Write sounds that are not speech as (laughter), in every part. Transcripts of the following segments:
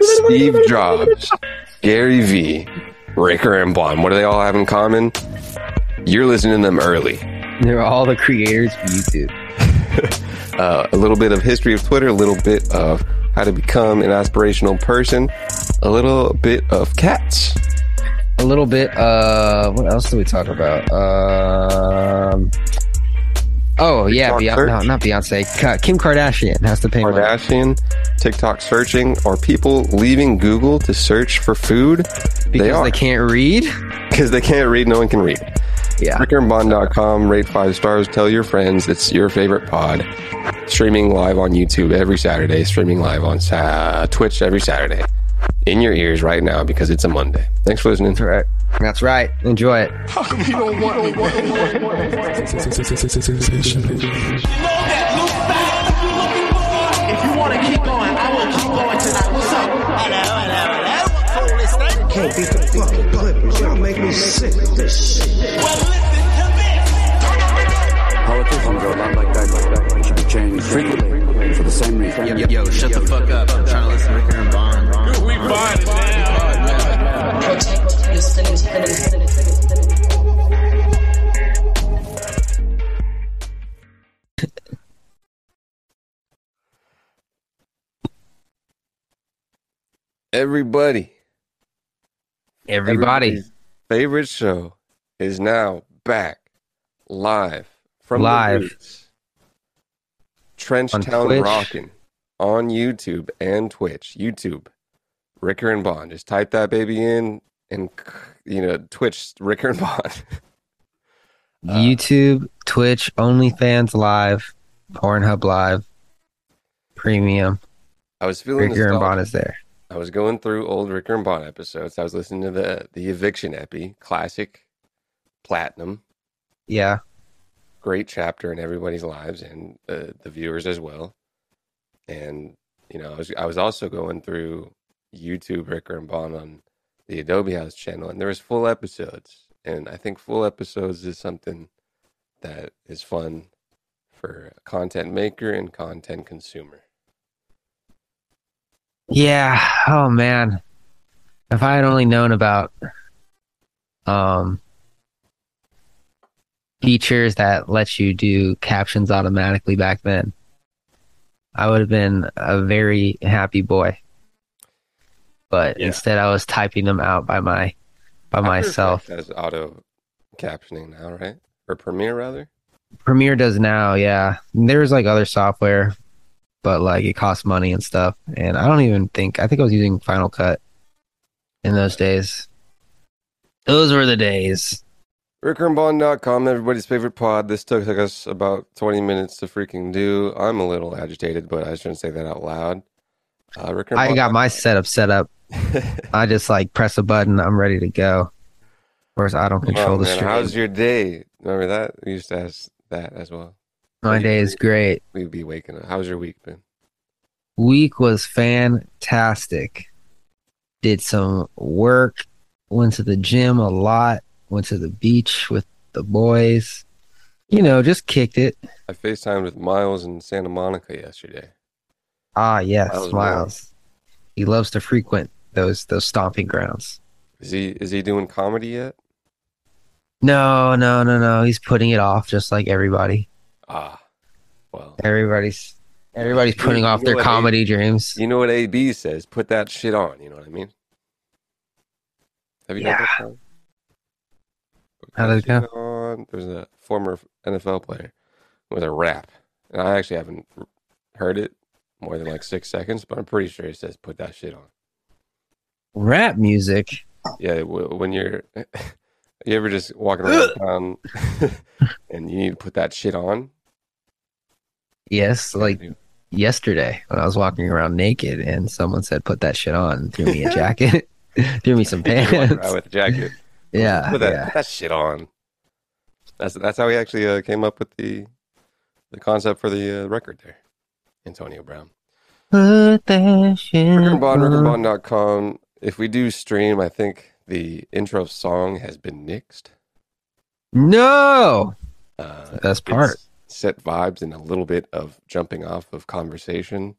Steve (laughs) Jobs, Gary Vee, Ricker and Bond. What do they all have in common? You're listening to them early. They're all the creators of YouTube. (laughs) uh, a little bit of history of Twitter, a little bit of how to become an aspirational person, a little bit of cats. A little bit. Uh, what else do we talk about? Um. Oh yeah, Beyonce, no, not Beyonce. Kim Kardashian has to pay money. Kardashian, TikTok searching, or people leaving Google to search for food? because they they can't read. (laughs) Because they can't read, no one can read. Yeah. RickerandBond.com, rate five stars, tell your friends it's your favorite pod. Streaming live on YouTube every Saturday, streaming live on sa- Twitch every Saturday. In your ears right now because it's a Monday. Thanks for listening. That's right. That's right. Enjoy it. If you wanna keep going, I will keep going tonight. What's up? Can't beat the fucking Clippers. Y'all make me sick of this shit. Well, listen to this. Politicians are a lot like that, like that. They should be changed frequently for the same reason. Yo, yo, shut the fuck up. I'm trying to listen to Ricker and Bond. We find it now. Protect your spinning, spinning, spinning, spinning, spinning. Everybody, Everybody. everybody's favorite show is now back live from Live. the roots. Trenchtown Twitch. Rockin' on YouTube and Twitch. YouTube, Ricker and Bond. Just type that baby in and you know Twitch Ricker and Bond. (laughs) Uh, YouTube, Twitch, OnlyFans Live, Pornhub Live, Premium. I was feeling Ricker and. Bond is there. I was going through old Ricker and Bond episodes. I was listening to the the Eviction Epi, classic, platinum, Yeah. great chapter in everybody's lives and the the viewers as well. And you know, I was I was also going through YouTube Ricker and Bond on the Adobe House channel, and there was full episodes. And I think full episodes is something that is fun for content maker and content consumer. Yeah. Oh man. If I had only known about um features that let you do captions automatically back then, I would have been a very happy boy. But Yeah. instead I was typing them out by my by After myself. Has auto captioning now, right? Or Premiere rather. Premiere does now, yeah. There's like other software, but like it costs money and stuff. And I don't even think I think I was using Final Cut in those days. Those were the days. RickerandBond.com, everybody's favorite pod. This took us about 20 minutes to freaking do. I'm a little agitated, but I shouldn't say that out loud. Uh, I got my setup set up. (laughs) I just like press a button, I'm ready to go. Of course, I don't control Oh, the man, stream. How's your day? Remember that? We used to ask that as well. My day is great. We'd be waking up. How's your week been? Week was fantastic. Did some work, went to the gym a lot, went to the beach with the boys. You know, just kicked it. I FaceTimed with Miles in Santa Monica yesterday. Ah, yes, Miles Miles. He loves to frequent those those stomping grounds. Is he is he doing comedy yet? No, no, no, no. He's putting it off just like everybody. Ah, well. Everybody's everybody's putting you off know their comedy dreams. You know what AB says? Put that shit on. You know what I mean? Have you heard that song? How did it go? on. There's a former NFL player with a rap, and I actually haven't heard it more than like six seconds, but I'm pretty sure he says put that shit on. Rap music. Yeah, when you're, (laughs) you ever just walking around (laughs) town (laughs) and you need to put that shit on? Yes, like yesterday when I was walking around naked and someone said put that shit on, threw me a jacket, threw me some pants. with a jacket. Yeah, put that, yeah. that shit on. That's that's how he actually uh, came up with the the concept for the uh, record there. Antonio Brown. Put that shit. If we do stream, I think the intro song has been nixed. No. Uh, the best part. Set vibes and a little bit of jumping off of conversation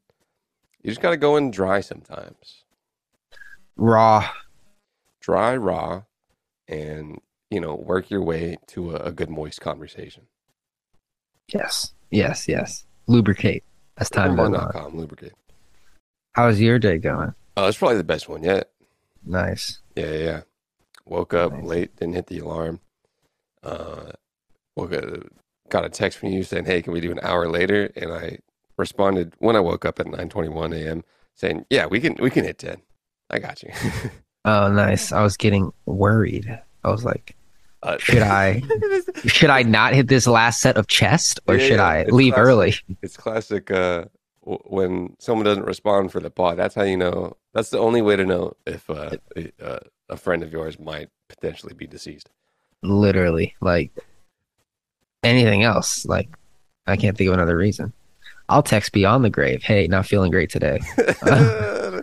You just got to go in dry sometimes. Raw. Dry, raw, and, you know, work your way to a, a good, moist conversation. Yes. Yes. Yes. Lubricate as time goes on. Lubricate. How's your day going? Oh, that's probably the best one yet. Nice. Yeah, yeah. Woke up Nice. late, didn't hit the alarm. Uh, woke up, got a text from you saying, "Hey, can we do an hour later?" And I responded when I woke up at 9:21 a.m. saying, "Yeah, we can, we can hit 10. I got you." (laughs) Oh, nice. I was getting worried. I was like, uh, should I (laughs) should I not hit this last set of chest or Yeah, should I leave classic. early? It's classic. Uh, when someone doesn't respond for the pod, that's how you know. That's the only way to know if uh, a, uh, a friend of yours might potentially be deceased. Literally, like anything else. Like I can't think of another reason. I'll text beyond the grave. Hey, not feeling great today. (laughs) (laughs)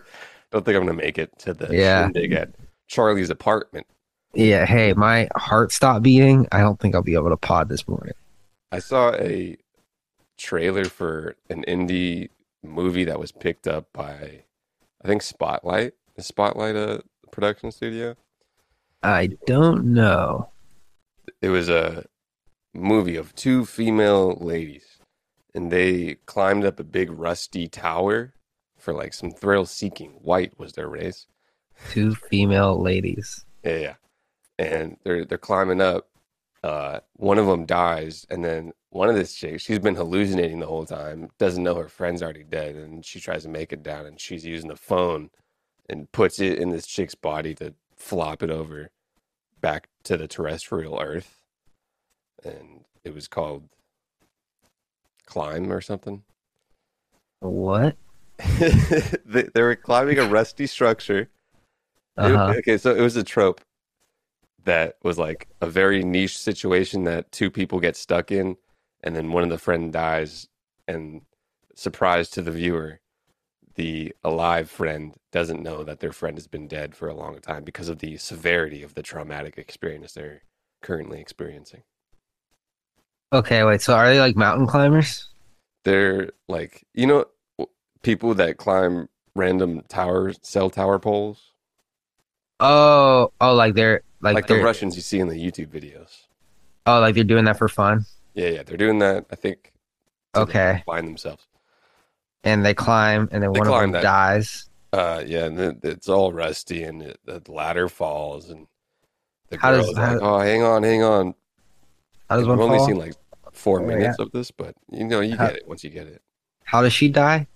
Don't think I'm gonna make it to the Yeah. shindig at Charlie's apartment. Yeah, hey, my heart stopped beating. I don't think I'll be able to pod this morning. I saw a trailer for an indie movie that was picked up by, I think Spotlight, is Spotlight a production studio. I don't know. It was a movie of two female ladies, and they climbed up a big rusty tower for like some thrill seeking. White was their race. Two female ladies. Yeah, yeah. And they're they're climbing up. Uh, one of them dies, and then one of this chicks, she's been hallucinating the whole time. Doesn't know her friend's already dead, and she tries to make it down, and she's using the phone, and puts it in this chick's body to flop it over back to the terrestrial Earth. And it was called Climb or something. What? (laughs) they, they were climbing a rusty structure. Uh-huh. okay, so it was a trope that was like a very niche situation that two people get stuck in, and then one of the friend dies, and surprise to the viewer, the alive friend doesn't know that their friend has been dead for a long time because of the severity of the traumatic experience they're currently experiencing. Okay, wait. So are they like mountain climbers? They're like, you know, people that climb random tower cell tower poles, Oh, oh, like they're like, like, the Russians you see in the YouTube videos. oh, like they're doing that for fun. Yeah, yeah, they're doing that. I think. Okay, Find themselves. and they climb, and then They one of them that. dies. Uh, yeah, and it, it's all rusty, and it, the ladder falls, and the How girl's does- like, how- "Oh, hang on, hang on." How does We've one only fall? seen like four Oh, minutes of this, but you know, you How- get it once you get it. How does she die?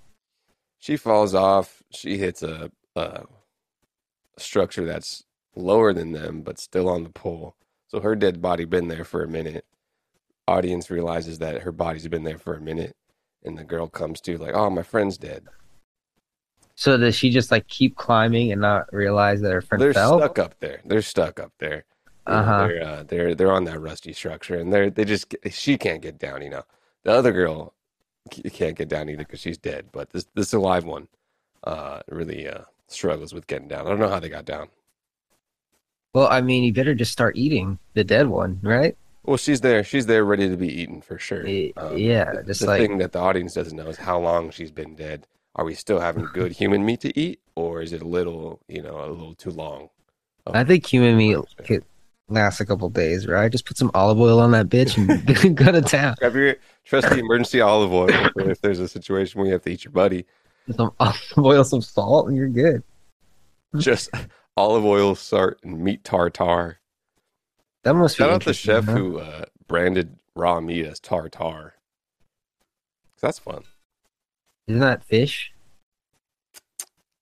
She falls off. She hits a, a structure that's lower than them, but still on the pole. So her dead body been there for a minute. Audience realizes that her body's been there for a minute, and the girl comes to like, "Oh, my friend's dead." So does she just like keep climbing and not realize that her friend They're fell? stuck up there. They're stuck up there. Uh-huh. They're, uh, they're they're on that rusty structure, and they're they just she can't get down. You know, the other girl can't get down either because she's dead. But this this alive one, uh, really uh struggles with getting down. I don't know how they got down. Well, I mean, you better just start eating the dead one, right? Well, she's there. She's there, ready to be eaten for sure. Um, yeah, the- just the like- thing that the audience doesn't know is how long she's been dead. Are we still having good human meat to eat, or is it a little, you know, a little too long? I think human meat could last a couple days, right? Just put some olive oil on that bitch and (laughs) go to (laughs) town. Grab your trusty emergency olive oil if there's a situation where you have to eat your buddy. Some (laughs) olive oil, some salt, and you're good. Just olive oil, salt, and meat tartar. That must be Shout out the chef huh? who uh, branded raw meat as tartar. That's fun. Isn't that fish?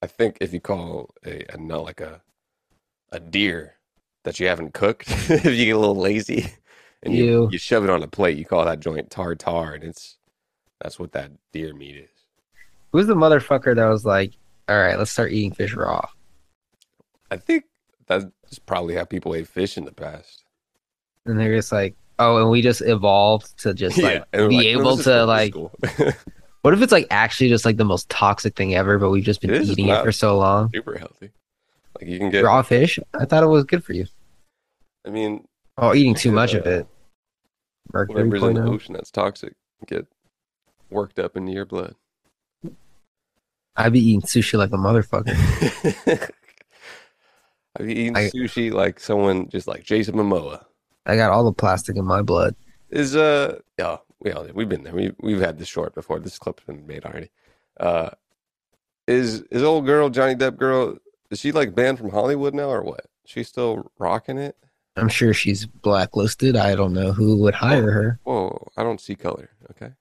I think if you call a, a nut like a a deer that you haven't cooked, (laughs) if you get a little lazy and you, Ew. you shove it on a plate, you call that joint tartar, and it's that's what that deer meat is. Who's the motherfucker that was like, "All right, let's start eating fish raw"? I think that's probably how people ate fish in the past. And they're just like, "Oh, and we just evolved to just like we're be like, able to cool, this is like." (laughs) What if it's like actually just like the most toxic thing ever, but we've just been It eating it for so long? super healthy. Like you can get. Raw fish? I thought it was good for you. I mean, Oh, eating too Yeah, much of uh, it. Mercury whatever's in the ocean that's toxic get worked up into your blood. I'd be eating sushi like a motherfucker. (laughs) I've eaten I- sushi like someone just like Jason Momoa. I got all the plastic in my blood. Is uh yeah, we all we've been there. We we've had this short before. This clip's been made already. Uh is is old girl Johnny Depp girl is she like banned from Hollywood now or what? She's still rocking it? I'm sure she's blacklisted. I don't know who would hire her. Whoa, I don't see color. Okay.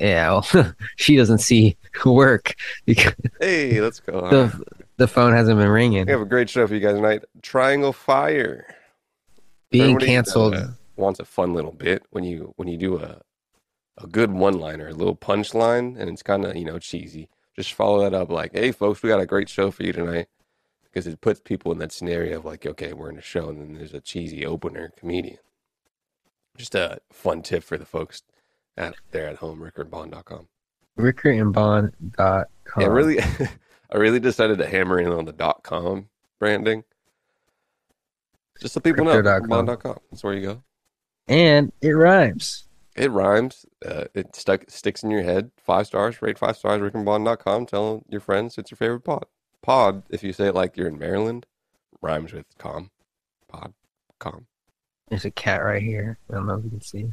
Yeah, well, (laughs) she doesn't see (laughs) work because Hey, let's go. The the phone hasn't been ringing. We have a great show for you guys tonight. Triangle Fire. Being Everybody, canceled. uh, wants a fun little bit when you when you do a a good one liner, a little punch line, and it's kind of you know cheesy. Just follow that up like, "Hey, folks, we got a great show for you tonight," because it puts people in that scenario of like, "Okay, we're in a show," and then there's a cheesy opener comedian. Just a fun tip for the folks at there at home, rickerandbond.com. RickerandBond.com. Yeah, really, (laughs) I really decided to hammer in on the dot com branding. Just so people know, Ricker.com. rickerandbond.com. That's where you go. And it rhymes. It rhymes. Uh, it stuck sticks in your head. Five stars. Rate five stars. RickandBond.com. Tell your friends it's your favorite pod. Pod. If you say it like you're in Maryland, rhymes with com. Pod. Com. There's a cat right here. I don't know if you can see.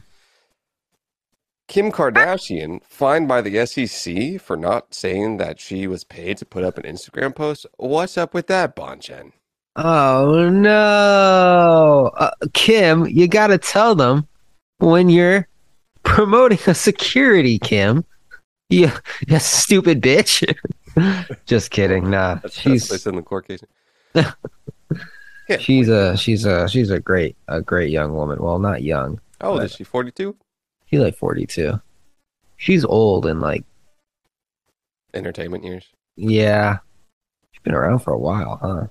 Kim Kardashian fined by the SEC for not saying that she was paid to put up an Instagram post. What's up with that, Bonjen? Oh no, uh, Kim! You gotta tell them when you're promoting a security, Kim. You, you stupid bitch. (laughs) Just kidding. Nah, That's, that's she's said in the court case. (laughs) she's a she's a she's a great a great young woman. Well, not young. Oh, old is she? 42? She's like forty two. She's old and like Entertainment years. yeah, she's been around for a while, huh?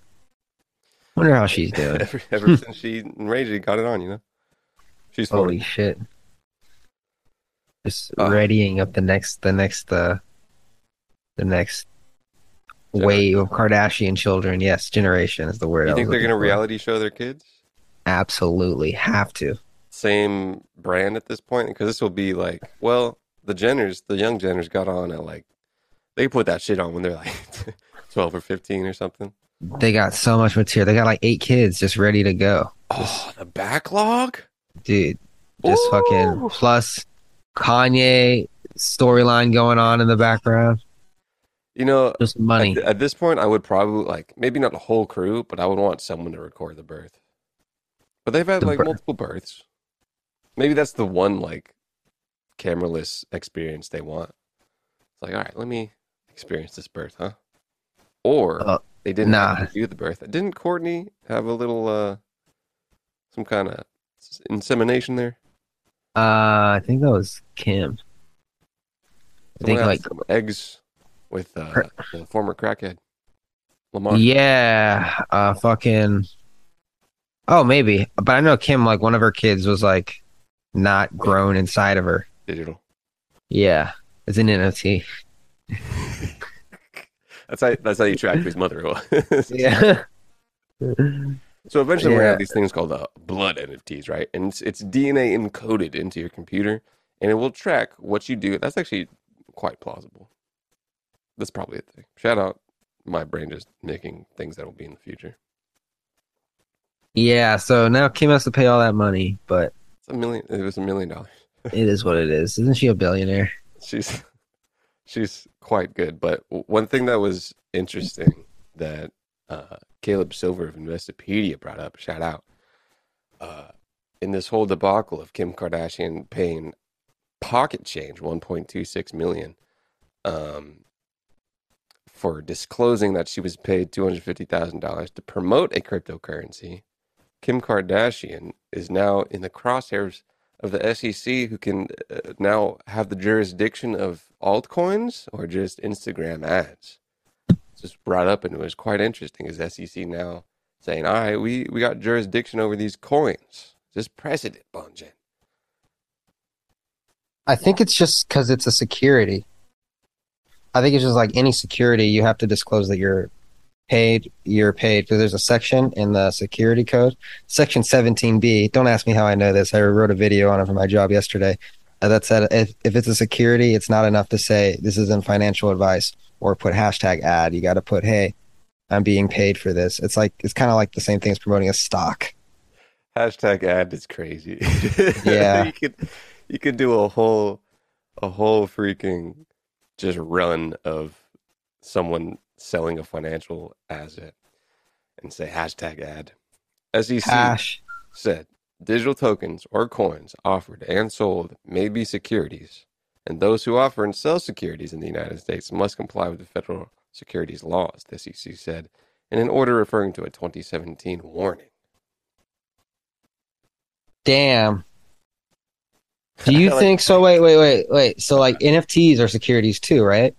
Wonder how she's doing. (laughs) ever, ever since she and Ray J got it on, you know? She's 40. Holy shit! Just Uh. readying up the next, the next, uh, the next Generation. wave of Kardashian children. Yes, generation is the word. You I think they're going to for. reality show their kids? Absolutely have to. Same brand at this point? Because this will be like, well, the Jenners, the young Jenners got on at like, they put that shit on when they're like (laughs) 12 or 15 or something. They got so much material. They got like eight kids just ready to go, Oh, the backlog? dude. Just Ooh. fucking plus Kanye storyline going on in the background. You know, Just money. At, at this point, I would probably like maybe not the whole crew, but I would want someone to record the birth. But they've had The like bir- multiple births. Maybe that's the one like cameraless experience they want. It's like, all right, let me experience this birth, huh? Or Uh, they didn't nah. do the birth. Didn't Kourtney have a little uh some kind of insemination there? Uh, I think that was Kim. I think Someone like some eggs with uh, Her- the former crackhead Lamar. Yeah, uh, fucking. Oh, maybe, but I know Kim. Like one of her kids was like not grown inside of her. Digital. Yeah, it's an NFT. (laughs) That's how that's how you track whose mother it was. (laughs) Yeah. So eventually we're gonna have these things called uh, blood NFTs, right? And it's, it's DNA encoded into your computer, and it will track what you do. That's actually quite plausible. That's probably a thing. Shout out my brain just making things that will be in the future. yeah. So now Kim has to pay all that money, but a million. It was a million dollars. (laughs) it is what it is. Isn't she a billionaire? She's she's quite good. But one thing that was interesting that uh, Caleb Silver of Investopedia brought up, shout out, uh, in this whole debacle of Kim Kardashian paying pocket change, 1.26 million, um, for disclosing that she was paid $250,000 to promote a cryptocurrency. Kim Kardashian is now in the crosshairs of the SEC who can uh, now have the jurisdiction of altcoins or just Instagram ads. It's just brought up and it was quite interesting. Is SEC now saying, "All right, we we got jurisdiction over these coins"? Just precedent, Bonjen. I think it's just because it's a security. I think it's just like any security, you have to disclose that you're paid. You're paid because there's a section in the security code, section 17B. Don't ask me how I know this. I wrote a video on it for my job yesterday. Uh, that said, if, if it's a security, it's not enough to say this isn't financial advice. or put hashtag ad. You got to put, hey, I'm being paid for this. It's like it's kind of like the same thing as promoting a stock. Hashtag ad is crazy. (laughs) Yeah. you could you could do a whole a whole freaking just run of someone selling a financial asset and say hashtag ad. SEC Hash. said digital tokens or coins offered and sold may be securities, and those who offer and sell securities in the United States must comply with the federal securities laws, the SEC said in an order referring to a 2017 warning. Damn. (laughs) Do you Like- think so? Wait, wait, wait, wait. So like NFTs are securities too, right?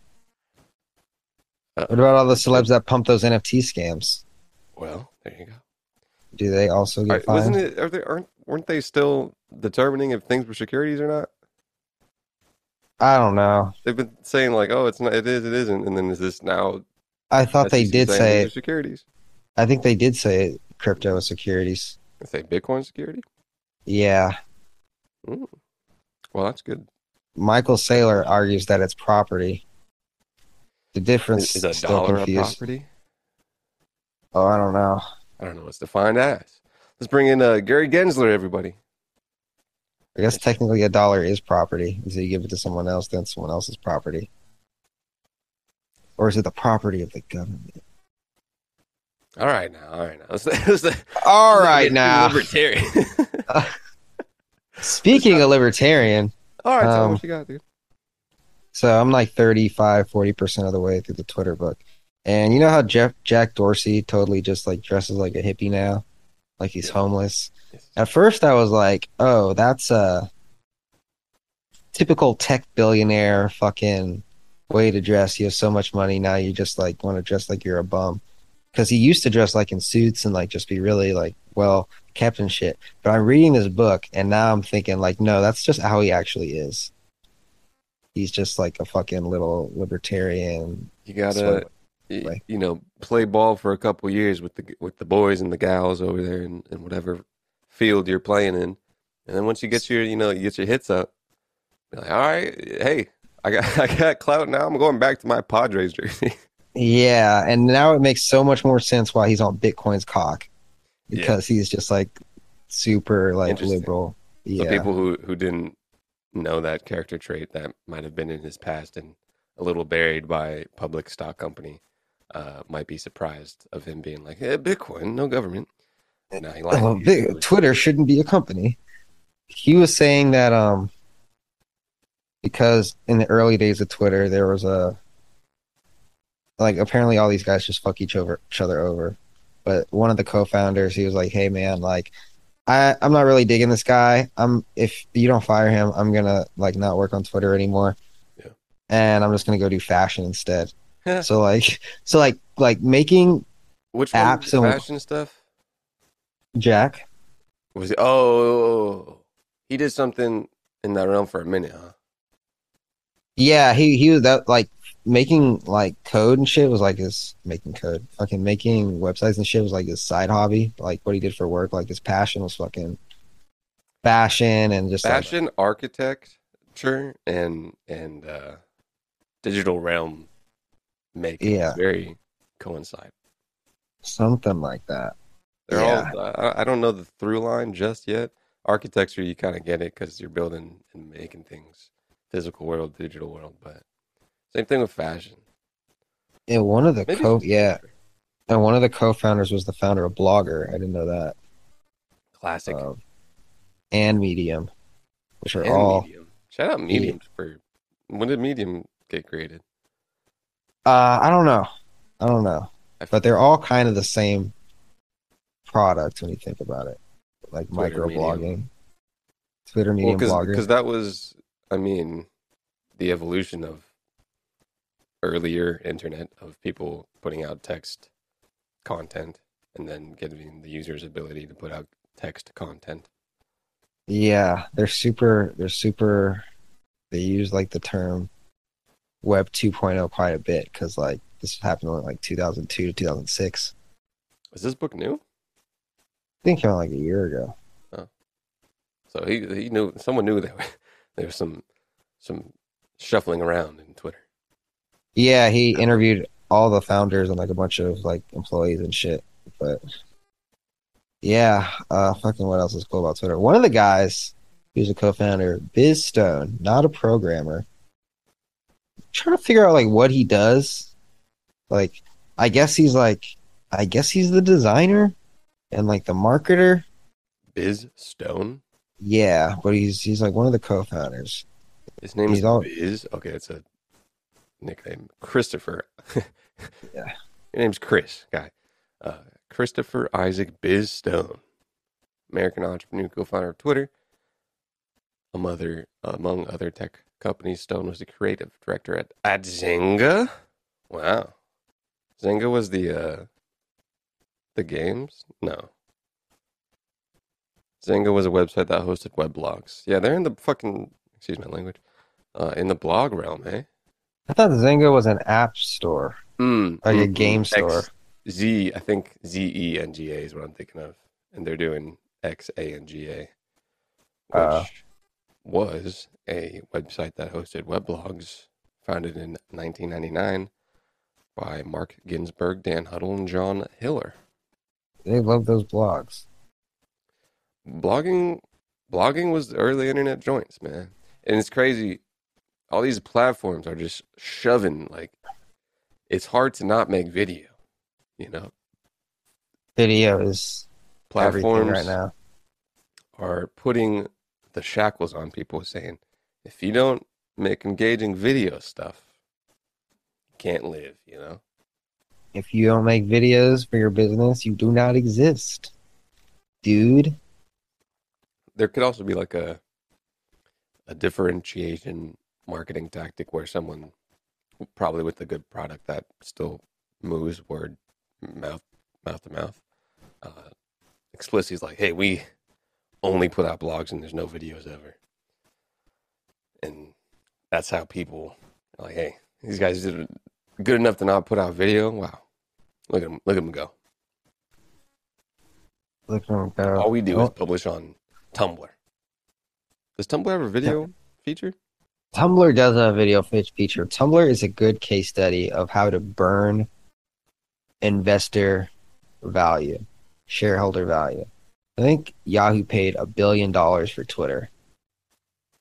What about all the celebs that pump those NFT scams? Well, there you go. Do they also get Are- wasn't it? Are they, aren't weren't they still determining if things were securities or not? I don't know. They've been saying like, oh, it's not, it is, it isn't, and then is this now? I thought they did say. securities. I think they did say crypto is securities. They say Bitcoin security. Yeah. Mm. Well, that's good. Michael Saylor argues that it's property. The difference Is, is a dollar a property? Oh, I don't know. I don't know. It's defined as. Let's bring in uh, Gary Gensler, everybody. I guess technically a dollar is property. So you give it to someone else, then someone else's property. Or is it the property of the government? All right now, all right now. Let's, (laughs) let's, All let's right now. libertarian. (laughs) Speaking of libertarian, all right, tell me Um, what you got, dude. So I'm like 35, 40% of the way through the Twitter book. And you know how Jeff Jack Dorsey totally just like dresses like a hippie now? Like he's homeless. At first I was like, oh, that's a typical tech billionaire fucking way to dress. You have so much money now you just like want to dress like you're a bum. Because he used to dress like in suits and like just be really like well kept and shit. But I'm reading this book and now I'm thinking like, no, that's just how he actually is. He's just like a fucking little libertarian. You gotta, y- you know, play ball for a couple years with the with the boys and the gals over there in, in whatever field you're playing in, and then once you get your, you know, you get your hits up, like, all right, hey, I got (laughs) I got clout now. I'm going back to my Padres jersey. (laughs) Yeah, and now it makes so much more sense why he's on Bitcoin's cock. Yeah. Because he's just like super like liberal. So Yeah. people who who didn't know that character trait that might have been in his past and a little buried by public stock company uh, might be surprised of him being like, eh, Bitcoin, no government. No, he lied. Big- Twitter shouldn't be a company. He was saying that um because in the early days of Twitter there was a like apparently all these guys just fuck each over each other over. But one of the co-founders, he was like, "Hey man, like I I'm not really digging this guy. I'm if you don't fire him, I'm gonna like not work on Twitter anymore. Yeah. And I'm just gonna go do fashion instead. (laughs) So like so like like making Which apps and- fashion stuff? Jack Was he? Oh, he did something in that realm for a minute, huh? Yeah, he he was that like making like code and shit was like his making code. Fucking making websites and shit was like his side hobby. Like what he did for work. Like his passion was fucking fashion and just like, Fashion architecture and and uh, digital realm making Yeah. very coincide. something like that. They're Yeah. all. I, I don't know the through line just yet. Architecture, you kind of get it because you're building and making things, physical world, digital world. But same thing with fashion. And one of the Maybe co yeah, and one of the co-founders was the founder of Blogger. I didn't know that. classic. Um, and Medium, which are and all Medium. Shout out Medium for when did Medium get created? uh I don't know. I don't know. But they're all kind of the same product when you think about it. Like Twitter, microblogging. Medium. Twitter Well, medium because that was, I mean, the evolution of earlier internet of people putting out text content and then giving the users ability to put out text content. Yeah, they're super. They're super. They use like the term Web 2.0 quite a bit because like this happened in like 2002 to 2006. Is this book new? I think it came out like a year ago. Oh. So he he knew someone knew that (laughs) there was some some shuffling around in Twitter. Yeah, he interviewed all the founders and like a bunch of like employees and shit. But yeah, uh, fucking what else is cool about Twitter? One of the guys who's a co-founder, Biz Stone, not a programmer. trying to figure out like what he does. Like, I guess he's like, I guess he's the designer and like the marketer. Biz Stone. Yeah, but he's he's like one of the co-founders. His name is all- Biz. Okay, it's a nickname. Christopher. (laughs) Yeah. Your name's Chris, guy. Uh, Christopher Isaac Biz Stone, American entrepreneur, co-founder of Twitter. Among other, among other tech companies, Stone was the creative director at, at Zynga. Wow, Zynga was the uh, the games. No, Zynga was a website that hosted web blogs. Yeah, they're in the fucking excuse my language, uh, in the blog realm, eh? I thought Zynga was an app store, Mm, like a mm, game mm. store. X, Z, I think Z E N G A is what I'm thinking of, and they're doing X A N G A, which Uh. was a website that hosted weblogs, founded in 1999 by Mark Ginsberg, Dan Huddle, and John Hiler. They love those blogs. blogging blogging was the early internet joints man and it's crazy all these platforms are just shoving like it's hard to not make video you know Video is platforms right now. are putting the shackles on people saying if you don't make engaging video stuff you can't live you know If you don't make videos for your business, you do not exist, dude. there could also be like a a differentiation marketing tactic where someone probably with a good product that still moves word mouth mouth to mouth uh explicitly is like hey we only put out blogs and there's no videos ever. And that's how people are like hey these guys did good enough to not put out video? Wow. Look at them look at them go. Look at them go. all we do is Oh, publish on tumblr. Does tumblr have a video feature Tumblr does have a video fe- feature. Tumblr is a good case study of how to burn investor value, shareholder value. I think Yahoo paid a billion dollars for Twitter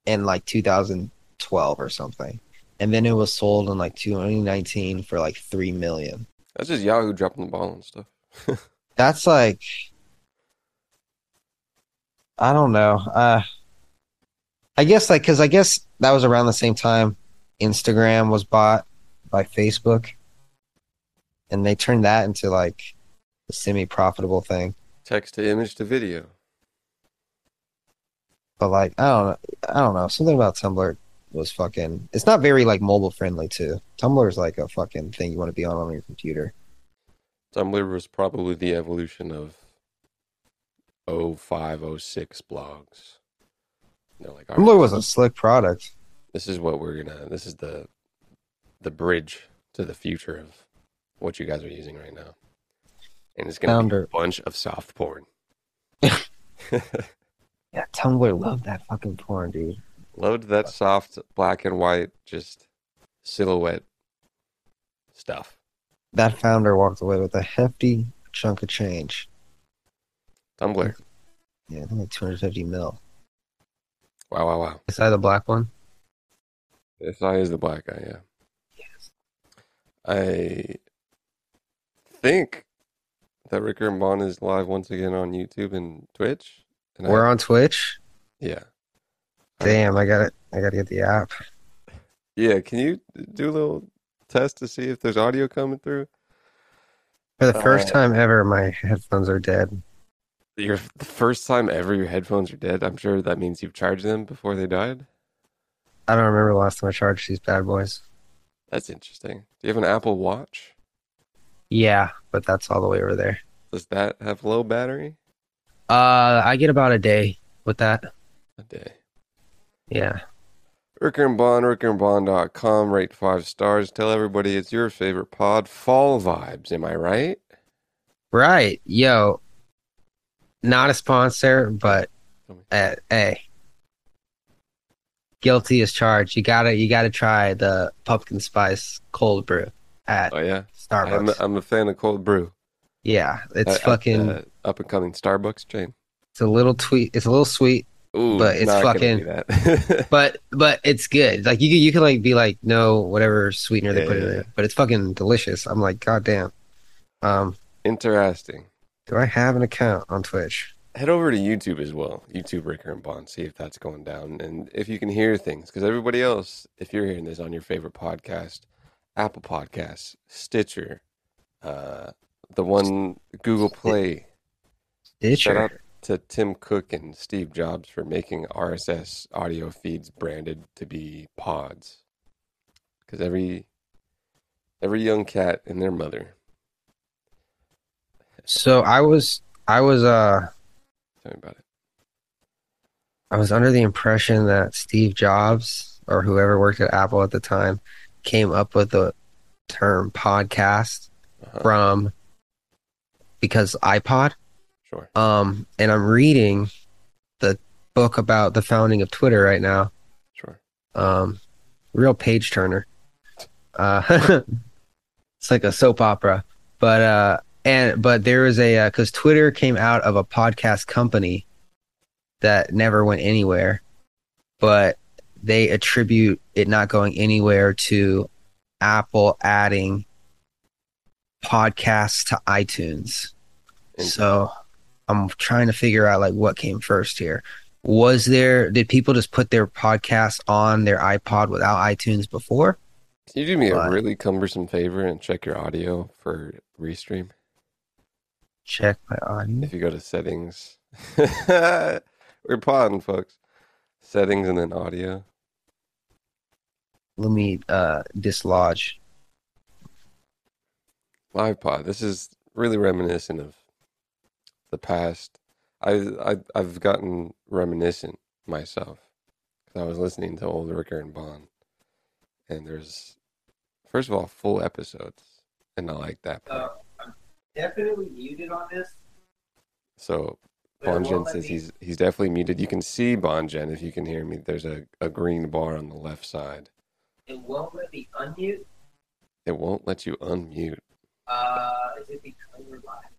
in like 2012 or something. And then it was sold in like 2019 for like 3 million. That's just Yahoo dropping the ball and stuff. (laughs) That's like I don't know. Uh I guess like cuz I guess that was around the same time Instagram was bought by Facebook and they turned that into like a semi-profitable thing. Text to image to video. But like I don't know, I don't know. Something about Tumblr was fucking it's not very like mobile friendly too. Tumblr is like a fucking thing you want to be on on your computer. Tumblr was probably the evolution of 05, 06 blogs. They're like, all right, Tumblr was a slick product. this is what we're gonna. This is the the bridge to the future of what you guys are using right now, and it's gonna Founder. be a bunch of soft porn. (laughs) Yeah, Tumblr loved that fucking porn, dude. Loved that soft black and white, just silhouette stuff. That founder walked away with a hefty chunk of change. Tumblr. Yeah, I think like 250 mil. Wow, wow, wow. Is that the black one? This SI is the black guy, yeah. Yes. I think that Ricker and Bond is live once again on YouTube and Twitch. And We're I, on Twitch. yeah. Damn, I got it. I got to get the app. Yeah, can you do a little test to see if there's audio coming through? For the first Uh, time ever, my headphones are dead. Your the first time ever your headphones are dead. I'm sure that means you've charged them before they died. I don't remember the last time I charged these bad boys. That's interesting. Do you have an Apple Watch? Yeah, but that's all the way over there. Does that have low battery? Uh, I get about a day with that. A day. Yeah. Ricker and Bond, rickerandbond.com, rate five stars. Tell everybody it's your favorite pod. Fall vibes, am I right? Right. Yo, not a sponsor, but uh, hey, guilty as charged. You gotta you gotta try the pumpkin spice cold brew at Oh yeah, Starbucks. I'm a, I'm a fan of cold brew. yeah, it's Uh, uh, fucking. uh, up and coming Starbucks chain. it's a little tweet. It's a little sweet, Ooh, But it's fucking- (laughs) but but it's good. Like you you could like be like no whatever sweetener they Yeah, put in yeah, it, but it's fucking delicious. I'm like, god damn. Um, Interesting. Do I have an account on Twitch? Head over to YouTube as well. YouTube Ricker and Bond. See if that's going down and if you can hear things. Because everybody else, if you're hearing this on your favorite podcast, Apple Podcasts, Stitcher, uh, the one Google Play. Shout out to Tim Cook and Steve Jobs for making RSS audio feeds branded to be pods. Because every every young cat and their mother. So I was I was uh Tell me about it. I was under the impression that Steve Jobs or whoever worked at Apple at the time came up with the term podcast Uh-huh. from because iPod. Sure. Um, and I'm reading the book about the founding of Twitter right now. Sure. Um, real page turner. Uh, (laughs) it's like a soap opera, but uh, and but there was a uh, because Twitter came out of a podcast company that never went anywhere, but they attribute it not going anywhere to Apple adding podcasts to iTunes. So I'm trying to figure out like what came first here. Was there did people just put their podcast on their iPod without iTunes before? Can you do me What? a really cumbersome favor and check your audio for restream? Check my audio. If you go to settings, (laughs) we're podding, folks. Settings and then audio. Let me uh dislodge. Live pod. This is really reminiscent of the past. I, I I've gotten reminiscent myself because I was listening to old Ricker and Bond, and there's first of all full episodes, and I like that part. Definitely muted on this. So Bonjen says he's he's definitely muted. You can see Bonjen if you can hear me. There's a, a green bar on the left side. It won't let me unmute. It won't let you unmute. Uh is it because we're live?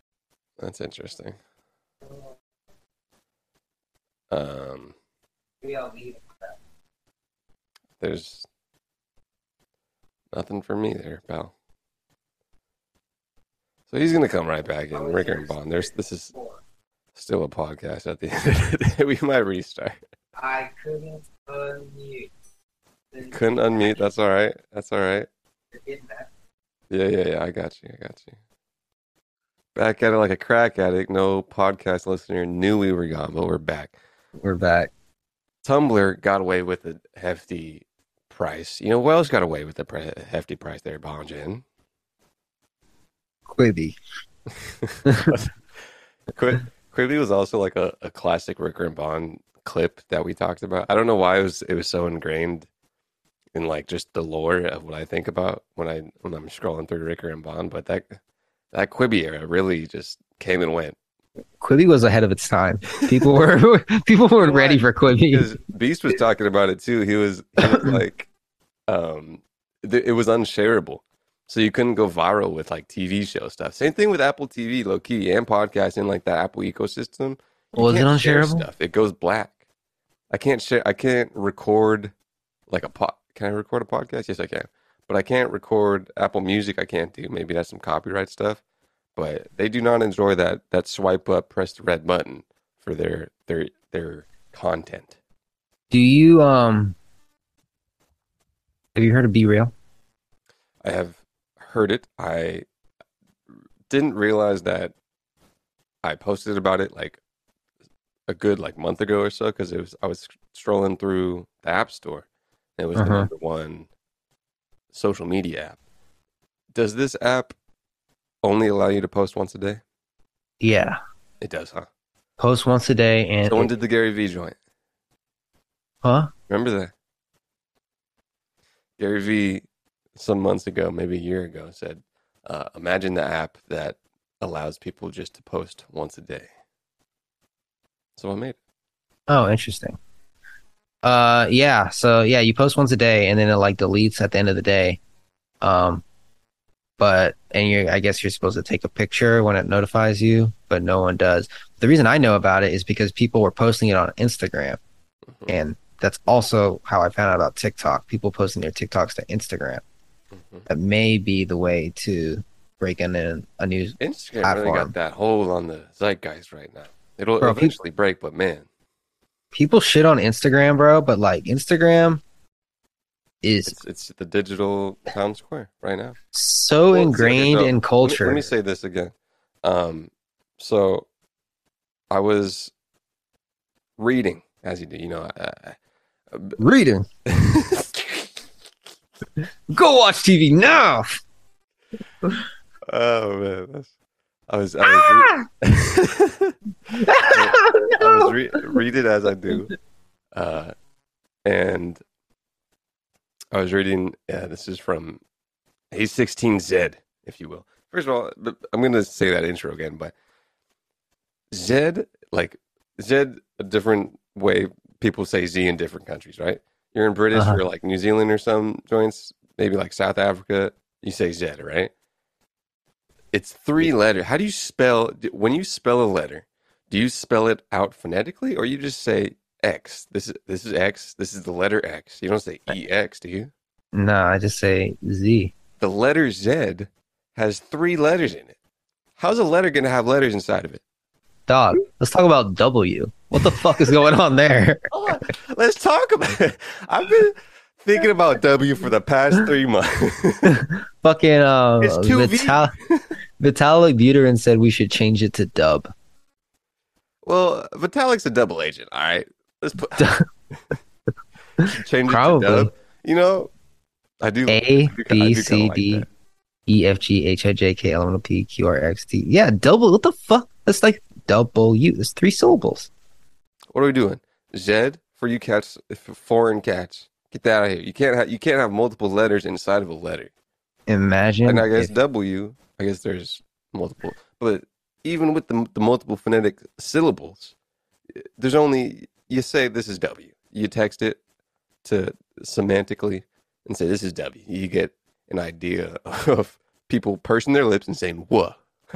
That's interesting. Um, Maybe I'll leave there's nothing for me there, pal. So he's gonna come right back in. Ricker and Bond. There's this is still a podcast at the end of the day. (laughs) We might restart. I couldn't unmute. Couldn't unmute. That's all right. That's all right. You're getting that. Yeah, yeah, yeah. I got you. I got you. Back at it like a crack addict. No podcast listener knew we were gone, but we're back. We're back. Tumblr got away with a hefty price. You know, Wells got away with a pre- hefty price there, Bonjen. Quibi. (laughs) Qu- Quibi was also like a, a classic Ricker and Bond clip that we talked about. I don't know why it was it was so ingrained in like just the lore of what I think about when I when I'm scrolling through Ricker and Bond, but that that Quibi era really just came and went. Quibi was ahead of its time. People were (laughs) people weren't ready for Quibi. Beast was talking about it too. He was, he was (laughs) like, um, th- it was unshareable, so you couldn't go viral with like TV show stuff. Same thing with Apple TV, low key, and podcasting, like that Apple ecosystem. You Was it unshareable? Stuff. It goes black. I can't share. I can't record like a pod. Can I record a podcast? Yes, I can. But I can't record Apple Music. I can't do. Maybe that's some copyright stuff. But they do not enjoy that that swipe up, press the red button for their their their content. Do you um have you heard of BeReal? I have heard it. I didn't realize that I posted about it like a good like month ago or so because it was I was strolling through the app store. And it was the Uh-huh. number one social media app. Does this app only allow you to post once a day? Yeah. It does, huh? Post once a day and Someone it- did the Gary Vee joint. huh? Remember that? Gary Vee, some months ago, maybe a year ago, said, uh, "Imagine the app that allows people just to post once a day." So I made it. Oh, interesting. Uh, yeah. So yeah, you post once a day, and then it like deletes at the end of the day. Um, but and you, I guess you're supposed to take a picture when it notifies you, but no one does. The reason I know about it is because people were posting it on Instagram, Mm-hmm. and that's also how I found out about TikTok. People posting their TikToks to Instagram. Mm-hmm. That may be the way to break in a, a new. Instagram really got that hole on the zeitgeist right now. It'll Bro, people- eventually break, but man, People shit on Instagram, bro, but like Instagram is it's it's the digital town square right now. so Well, ingrained no, in let me- culture. Let me, say this again. Um, so I was reading, as you do, you know. Uh, Reading. (laughs) Go watch TV now. oh man, that's, I was I was, re- (laughs) I was re- read it as I do, uh, and I was reading. Yeah, this is from A16Z, if you will. First of all, I'm going to say that intro again, but Z, like Z, a different way people say Z in different countries, right? You're in British Uh-huh. or like New Zealand or some joints, maybe like South Africa, you say Z, right? It's three letters. How do you spell when you spell a letter? Do you spell it out phonetically, or you just say X? This is this is X. This is the letter X. You don't say EX, do you? No, I just say Z. The letter Z has three letters in it. How's a letter going to have letters inside of it? Dog. Let's talk about W. What the fuck is going on there? Let's talk about it. I've been thinking about W for the past three months. (laughs) Fucking uh, It's Vital- Vitalik Buterin said we should change it to Dub. well, Vitalik's a double agent. All right, let's put (laughs) change it Probably. to Dub. You know, I do. A I do- B C like D that. E F G H I J K L M N O P Q R X T. Yeah, double. What the fuck? That's like double U. It's three syllables. What are we doing? Z for you cats, for foreign cats. Get that out of here. You can't have you can't have multiple letters inside of a letter. Imagine. And I guess if- W, I guess there's multiple, but even with the, the multiple phonetic syllables, there's only you say this is W. You text it to semantically and say this is W. You get an idea (laughs) of people pursing their lips and saying "wha." (laughs)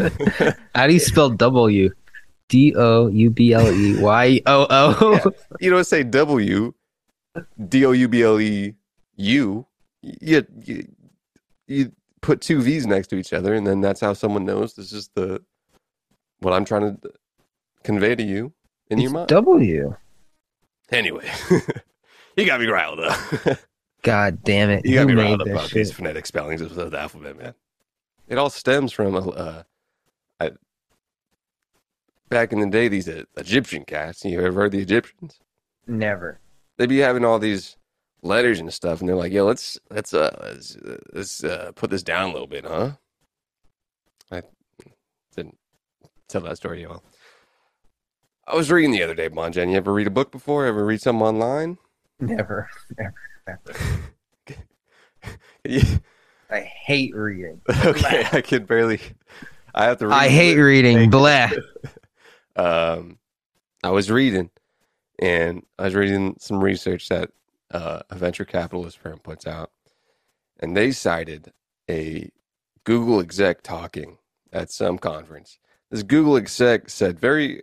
how do you spell W? D O U B L E Y O O. You don't say W, D O U B L E U. You, you you put two V's next to each other, and then that's how someone knows this is the what I'm trying to convey to you in your mind. W. Anyway, (laughs) you got me riled up. God damn it! you got Who me made riled up about these shit? phonetic spellings of the alphabet, man. It all stems from a uh, I, back in the day. These uh, Egyptian cats. You ever heard the Egyptians? Never. They'd be having all these letters and stuff, and they're like, "Yo, let's let's uh let's, uh, let's uh, put this down a little bit, huh?" I didn't tell that story, y'all. I was reading the other day, Bonjen. You ever read a book before? Ever read something online? Never. Never. You- (laughs) I hate reading. (laughs) okay, I can barely. I have to. Read I hate reading. (laughs) Blah. Um, I was reading, and I was reading some research that uh, a venture capitalist firm puts out, and they cited a Google exec talking at some conference. This Google exec said very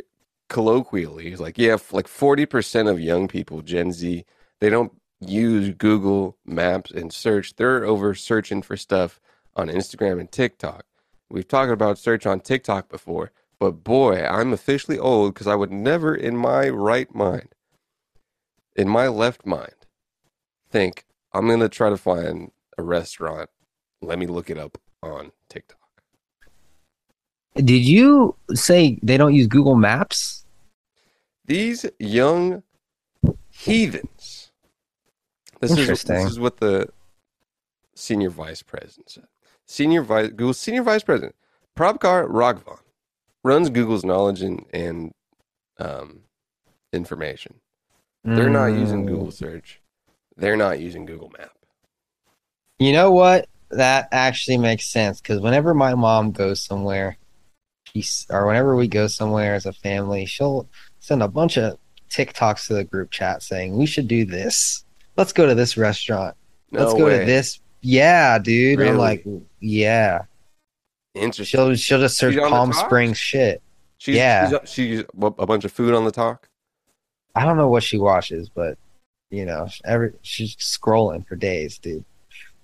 colloquially, he's like, "Yeah, like forty percent of young people, Gen Z, they don't use Google Maps and search. They're over searching for stuff on Instagram and TikTok." We've talked about search on TikTok before, but boy, I'm officially old because I would never, in my right mind, in my left mind, think I'm going to try to find a restaurant. Let me look it up on TikTok. Did you say they don't use Google Maps? These young heathens. This is, this is what the senior vice president said. Senior vice Google senior vice president Prabhakar Raghavan runs Google's knowledge and, and um, information. They're not using Mm. Google search. They're not using Google Map. You know what? That actually makes sense because whenever my mom goes somewhere, she's or whenever we go somewhere as a family, she'll send a bunch of TikToks to the group chat saying we should do this. Let's go to this restaurant. Let's go way. to this. Yeah, dude. I'm like, yeah. Interesting. She'll she'll just search She's Palm? Springs shit. She's, yeah. she's, she's a bunch of food on the talk. I don't know what she watches, but you know, every she's scrolling for days, dude.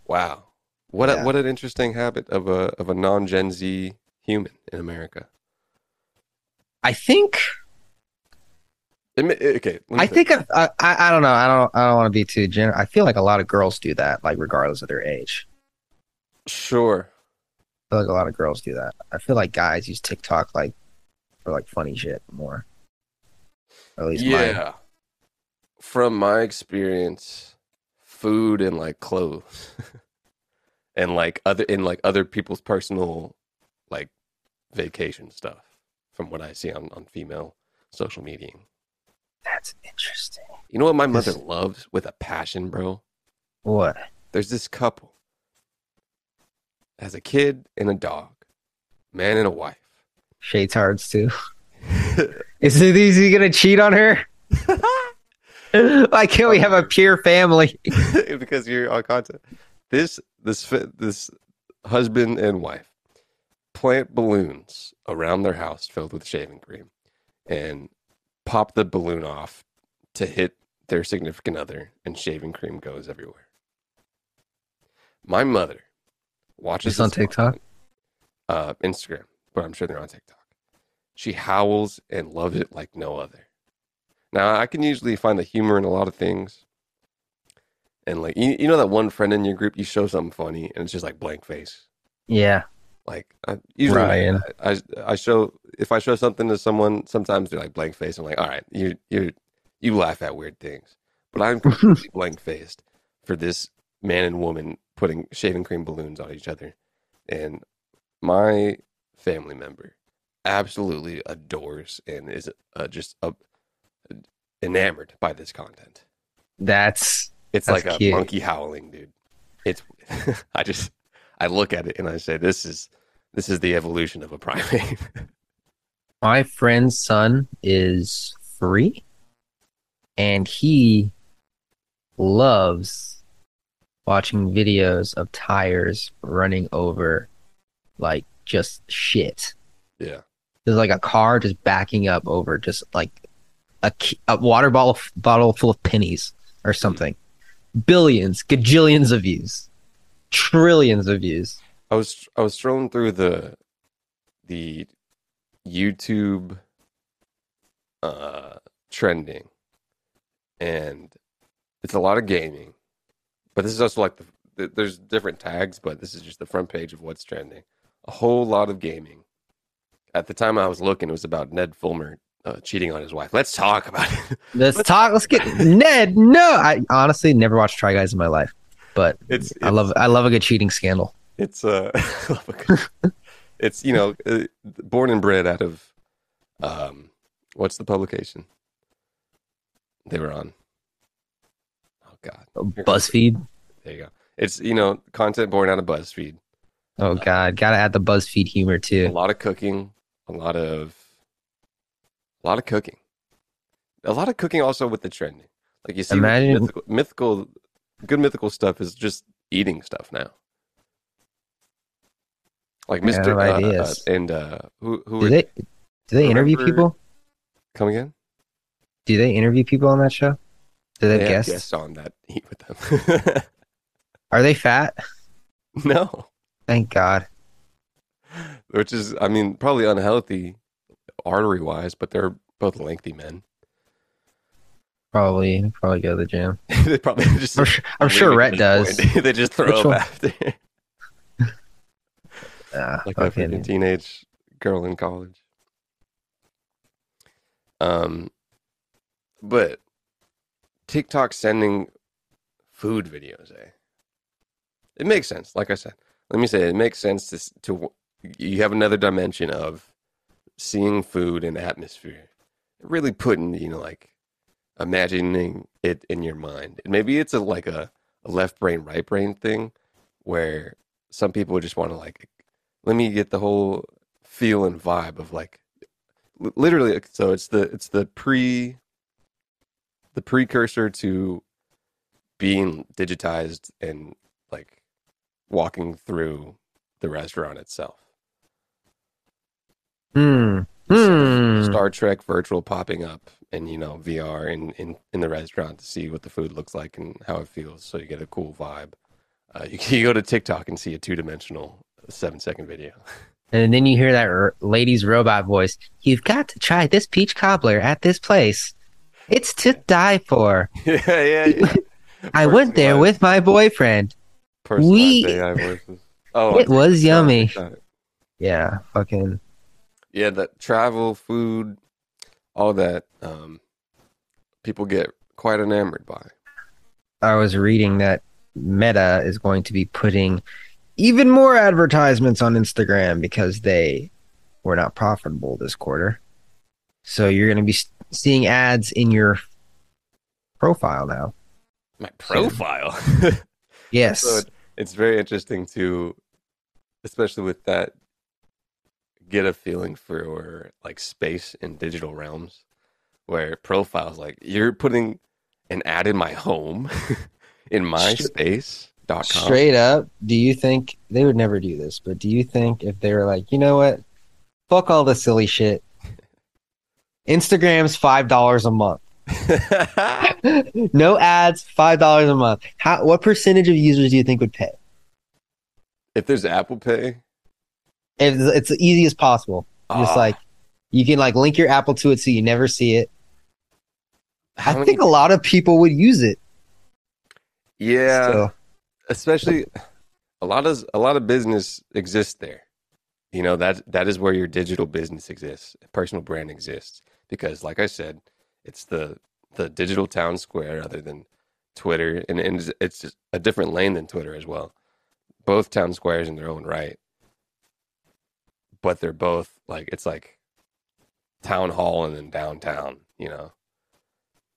Wow, what a, what an interesting habit of a of a non Gen Z human in America. I think Okay, I think I, I I don't know. I don't I don't want to be too general. I feel like a lot of girls do that, like regardless of their age. sure. I feel like a lot of girls do that. I feel like guys use TikTok like for like funny shit more. Or at least mine. Yeah. From my experience, food and like clothes (laughs) and like other in like other people's personal like vacation stuff from what I see on, on female social media. That's interesting. You know what my mother This- loves with a passion, bro? What? There's this couple. Has a kid and a dog. Man and a wife. Shades hards too. (laughs) Is it easy gonna cheat on her? (laughs) Why can't we have a pure family? (laughs) because you're on content. This this this husband and wife plant balloons around their house filled with shaving cream, and pop the balloon off to hit their significant other, and shaving cream goes everywhere. My mother watches It's on this TikTok? uh, Instagram, but I'm sure they're on TikTok. She howls and loves it like no other. Now I can usually find the humor in a lot of things, and like you, you know that one friend in your group, you show something funny, and it's just like blank face. Yeah. Like I, usually, Ryan. I, I I show if I show something to someone, sometimes they're like blank face. I'm like, all right, you you you laugh at weird things, but I'm (laughs) completely blank faced for this man and woman putting shaving cream balloons on each other, and my family member absolutely adores and is uh, just uh, enamored by this content. That's It's That's like a monkey howling, dude. It's (laughs) I just I look at it and I say this is this is the evolution of a primate. (laughs) my friend's son is three and he loves watching videos of tires running over like just shit yeah. there's like a car just backing up over just like a, a water bottle bottle full of pennies or something billions gajillions of views trillions of views I was I was strolling through the the YouTube uh trending and it's a lot of gaming. But this is also like the, the there's different tags, but this is just the front page of what's trending. A whole lot of gaming. At the time I was looking, it was about Ned Fulmer uh, cheating on his wife. Let's talk about it. (laughs) let's talk let's get (laughs) ned no i honestly never watched try guys in my life but It's, I love I love a good cheating scandal. It's uh, (laughs) it's you know, uh, born and bred out of, um, what's the publication? They were on. God, BuzzFeed. There you go. It's you know, content born out of BuzzFeed. Oh God, gotta add the BuzzFeed humor too. A lot of cooking, a lot of, a lot of cooking, a lot of cooking also with the trending. Like you see, Imagine- mythical, mythical, good mythical stuff is just eating stuff now. Like Mister uh, ideas. uh, and uh, who who Do are they do they interview people? come again? Do they interview people on that show? Do they, They have guests? on that eat with them. (laughs) Are they fat? (laughs) no, Thank God. which is I mean probably unhealthy artery wise, but they're both lengthy men. Probably probably go to the gym. (laughs) they probably just I'm sure, I'm sure Rhett does. they just throw Which up one? after. Ah, like a freaking teenage girl in college. Um, but TikTok sending food videos, eh? It makes sense. Like I said, let me say it makes sense to to you have another dimension of seeing food and atmosphere, really putting you know like imagining it in your mind. Maybe it's a like a, a left brain right brain thing where some people just want to like let me get the whole feel and vibe of like literally so it's the it's the pre the precursor to being digitized and like walking through the restaurant itself. Hmm. Hmm. Star Trek virtual popping up and you know VR in, in in the restaurant to see what the food looks like and how it feels, so you get a cool vibe. Uh, you (laughs) go to TikTok and see a two dimensional seven second video. (laughs) And then you hear that r- lady's robot voice. You've got to try this peach cobbler at this place. It's to die for. (laughs) yeah, yeah, yeah. I went there Personalized- with my boyfriend. personalized we-. Oh, It was yummy. Yeah, fucking. Yeah, that travel, food, all that. Um, people get quite enamored by. I was reading that Meta is going to be putting even more advertisements on Instagram because they were not profitable this quarter. So you're going to be seeing ads in your profile now. My profile. (laughs) Yes. so it, it's very interesting to, especially with that, get a feeling for like space in digital realms, where profiles like you're putting an ad in my home, (laughs) in my Sh- space. Dot com. Straight up, do you think they would never do this? But do you think if they were like, you know what, fuck all the silly shit, Instagram's five dollars a month, (laughs) no ads, five dollars a month. How? What percentage of users do you think would pay? if there's Apple Pay, If it's the easiest possible, just ah, like you can like link your Apple to it so you never see it. I many- think a lot of people would use it. yeah, So, especially a lot of a lot of business exists there. You know that that is where your digital business exists, personal brand exists. Because, like I said, it's the the digital town square, other than Twitter, and, and it's- it's just a different lane than Twitter as well. Both town squares in their own right, but they're both like it's like town hall and then downtown. You know,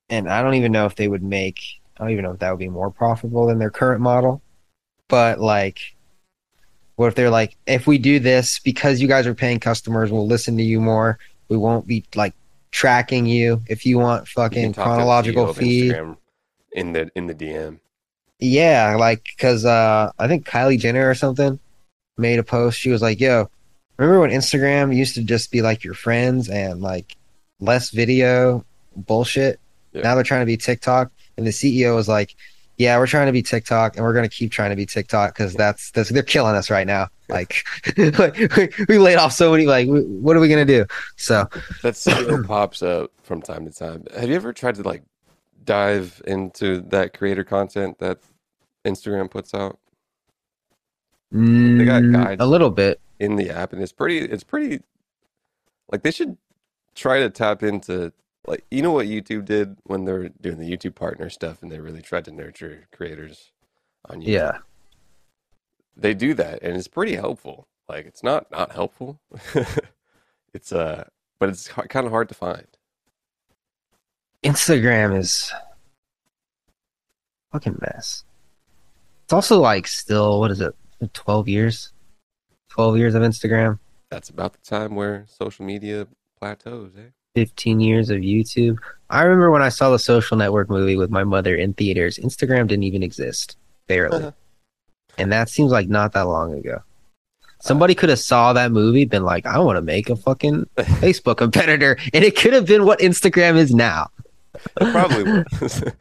and I don't even know if they would make. I don't even know if that would be more profitable than their current model. But like, what if they're like, if we do this because you guys are paying customers, we'll listen to you more. We won't be like tracking you if you want fucking to the chronological feed. In the in the DM. Yeah, like because uh, I think Kylie Jenner or something made a post. She was like, "Yo, remember when Instagram used to just be like your friends and like less video bullshit? Yeah. Now they're trying to be TikTok." And the CEO was like, "Yeah, we're trying to be TikTok, and we're gonna keep trying to be TikTok because that's that's they're killing us right now. (laughs) Like, like we, laid off so many. Like, we, what are we gonna do? So That CEO pops up from time to time. Have you ever tried to like dive into that creator content that Instagram puts out They got mm, guides. a little bit. in the app? And it's pretty. It's pretty. Like they should try to tap into like you know what YouTube did when they're doing the YouTube partner stuff, and they really tried to nurture creators on YouTube. Yeah. They do that, and it's pretty helpful. Like it's not not helpful. (laughs) it's uh, but it's kind of hard to find. Instagram is fucking mess. It's also like still what is it? Twelve years? Twelve years of Instagram? That's about the time where social media plateaus, eh? Fifteen years of YouTube. I remember when I saw the Social Network movie with my mother in theaters. Instagram didn't even exist, barely, (laughs) and that seems like not that long ago. Somebody could have saw that movie, been like, "I want to make a fucking (laughs) Facebook competitor," and it could have been what Instagram is now. It probably was. (laughs)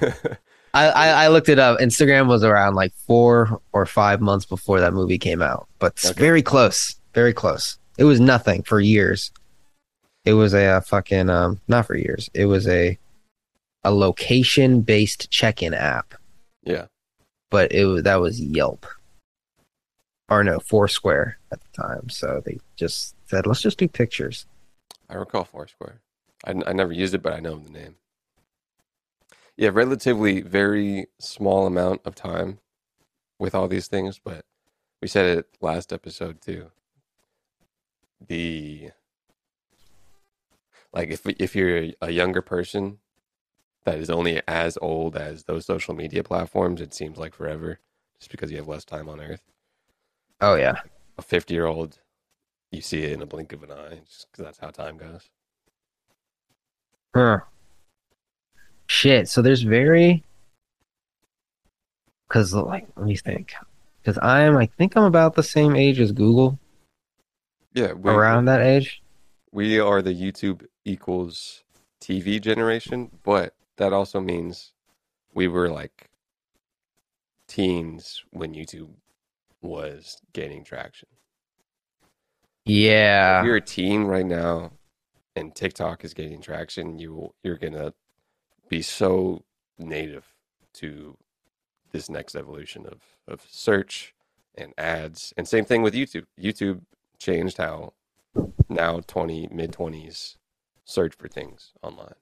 (laughs) I, I, I looked it up. Instagram was around like four or five months before that movie came out, but Okay. very close, very close. It was nothing for years. It was a, uh fucking um, not for years. It was a a location based check in app, yeah. But it that was Yelp or no Foursquare at the time. So they just said, let's just do pictures. I recall Foursquare. I, I never used it, but I know the name. Yeah, relatively very small amount of time with all these things, but we said it last episode too. The like if if you're a younger person that is only as old as those social media platforms, it seems like forever, just because you have less time on Earth. Oh yeah, A fifty year old, you see it in a blink of an eye, just because that's how time goes. huh. Shit. So there's very, because like let me think, because I'm I think I'm about the same age as Google, Yeah, we, around that age. we are the YouTube equals TV generation, but that also means we were like teens when YouTube was gaining traction. If Yeah. you're a teen right now and TikTok is gaining traction, you you're gonna be so native to this next evolution of, of search and ads. And same thing with YouTube. YouTube changed how now twenty mid twenties search for things online.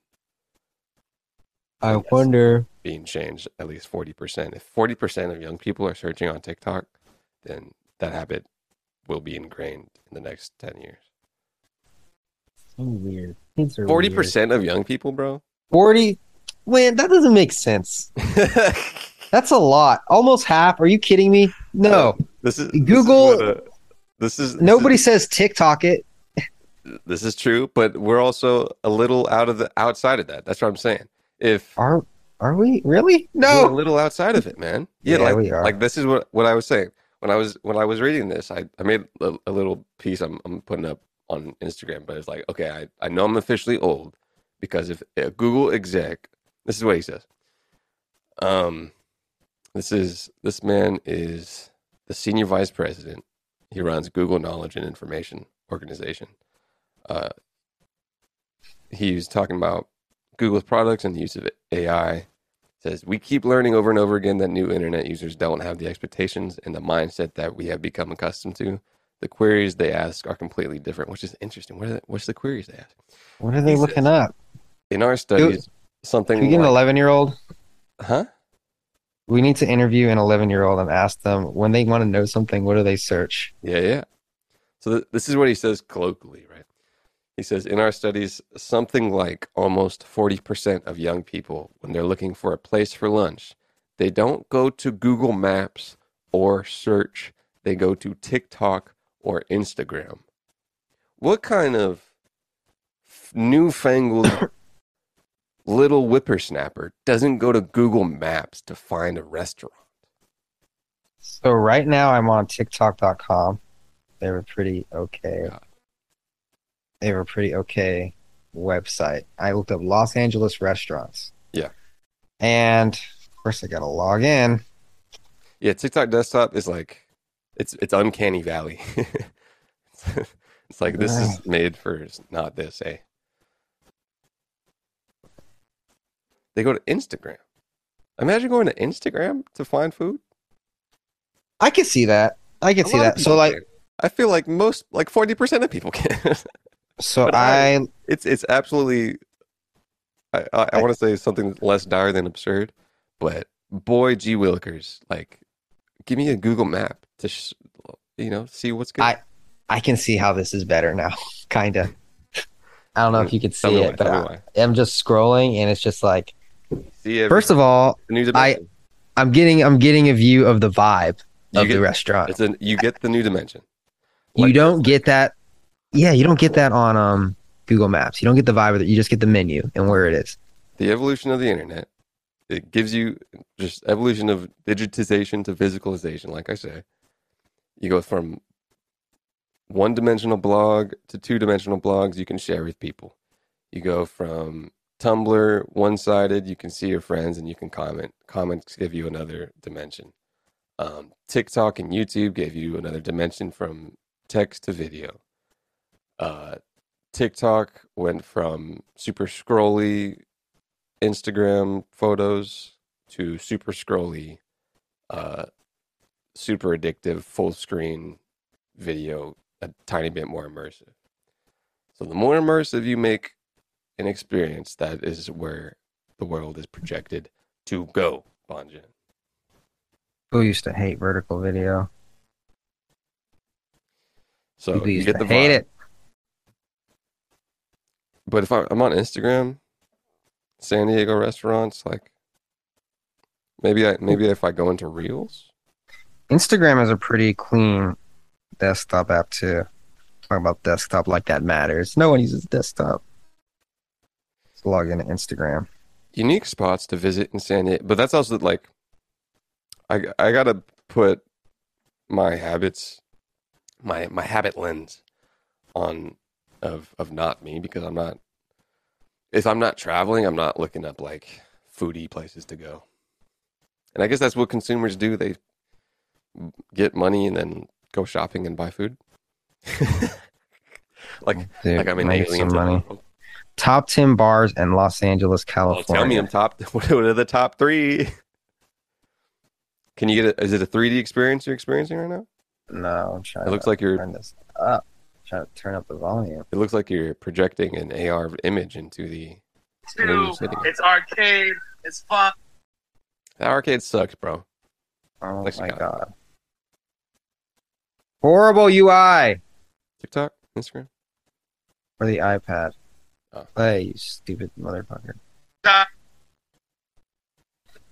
I Yes. wonder. Being changed at least forty percent. If forty percent of young people are searching on TikTok, then that habit will be ingrained in the next ten years. So weird. Kids are Forty weird. percent of young people, bro. Forty. Man, that doesn't make sense. (laughs) That's a lot. Almost half. Are you kidding me? No. This is Google- This is, what, uh, this is this Nobody is- says TikTok it. This is true, but we're also a little out of the outside of that. That's what I'm saying. If Are are we really? we're a little outside of it, man. (laughs) Yeah, Yeah, like we are. like this is what what I was saying when I was when I was reading this. I I made a, a little piece. I'm I'm putting up on Instagram, but it's like okay, I I know I'm officially old because if a Google exec, this is what he says. Um, this is this man is the senior vice president. He runs Google Knowledge and Information Organization. Uh, he was talking about Google's products and the use of AI. Says we keep learning over and over again that new internet users don't have the expectations and the mindset that we have become accustomed to. The queries they ask are completely different, which is interesting. What are the, what's the queries they ask? What are they He looking up? In our studies, something Can we get an eleven year old? huh? We need to interview an eleven year old and ask them when they want to know something. What do they search? Yeah, yeah. So th- this is what he says colloquially, right? He says in our studies, something like almost 40% of young people, when they're looking for a place for lunch, they don't go to Google Maps or search, they go to TikTok or Instagram. What kind of newfangled (coughs) little whippersnapper doesn't go to Google Maps to find a restaurant? So right now I'm on TikTok.com. They were pretty okay. God. They were pretty okay website. I looked up Los Angeles restaurants. Yeah. And of course I gotta log in. Yeah, TikTok desktop is like it's it's uncanny valley. (laughs) it's like this is made for not this, eh? They go to Instagram. Imagine going to Instagram to find food. I can see that. I can A see that. So like can. I feel like most like forty percent of people can. (laughs) so I- I it's it's absolutely. I I, I want to say something less dire than absurd, but boy, G Willikers, like, give me a Google map to, sh- you know, see what's good. I- I can see how this is better now. (laughs) Kinda. I don't know if you can see it, why, but I, I'm just scrolling and it's just like See, first of all, I I'm getting I'm getting a view of the vibe You of get- the restaurant. It's a you get the new dimension. You don't get that. Yeah, you don't get that on um Google Maps. You don't get the vibe of it. You just get the menu and where it is. The evolution of the internet. It gives you just evolution of digitization to physicalization. Like I say, you go from one dimensional blog to two dimensional blogs you can share with people. You go from Tumblr one sided, you can see your friends and you can comment. Comments give you another dimension. Um, TikTok and YouTube gave you another dimension from text to video. Uh, TikTok went from super scrolly Instagram photos to super scrolly, uh, super addictive full screen video, a tiny bit more immersive. So the more immersive you make an experience, that is where the world is projected to go, Bonjen. Who used to hate vertical video? So People you get the hate vibe. it. But if I, I'm on Instagram, San Diego restaurants, like maybe I maybe if I go into Reels, Instagram is a pretty clean desktop app too. Talk about desktop like that matters. No one uses desktop. Let's log into Instagram. unique spots to visit in San Diego, but that's also like I I gotta put my habits, my my habit lens on of of not me because I'm not if I'm not traveling, I'm not looking up like foodie places to go. And I guess that's what consumers do. They get money and then go shopping and buy food. (laughs) like Dude, like I'm an alien. to- money. Top 10 bars in Los Angeles, Oh, California. tell me I'm top. (laughs) What are the top three? Can you get a? Is it a 3D experience you're experiencing right now? No, I'm trying It looks like you're. turn this up. Trying to turn up the volume. It looks like you're projecting an AR image into the. room you're sitting in. It's arcade. It's fun. The arcade sucks, bro. Oh Thanks, my god. Horrible UI TikTok, Instagram. or the iPad. Oh. Play, you stupid motherfucker.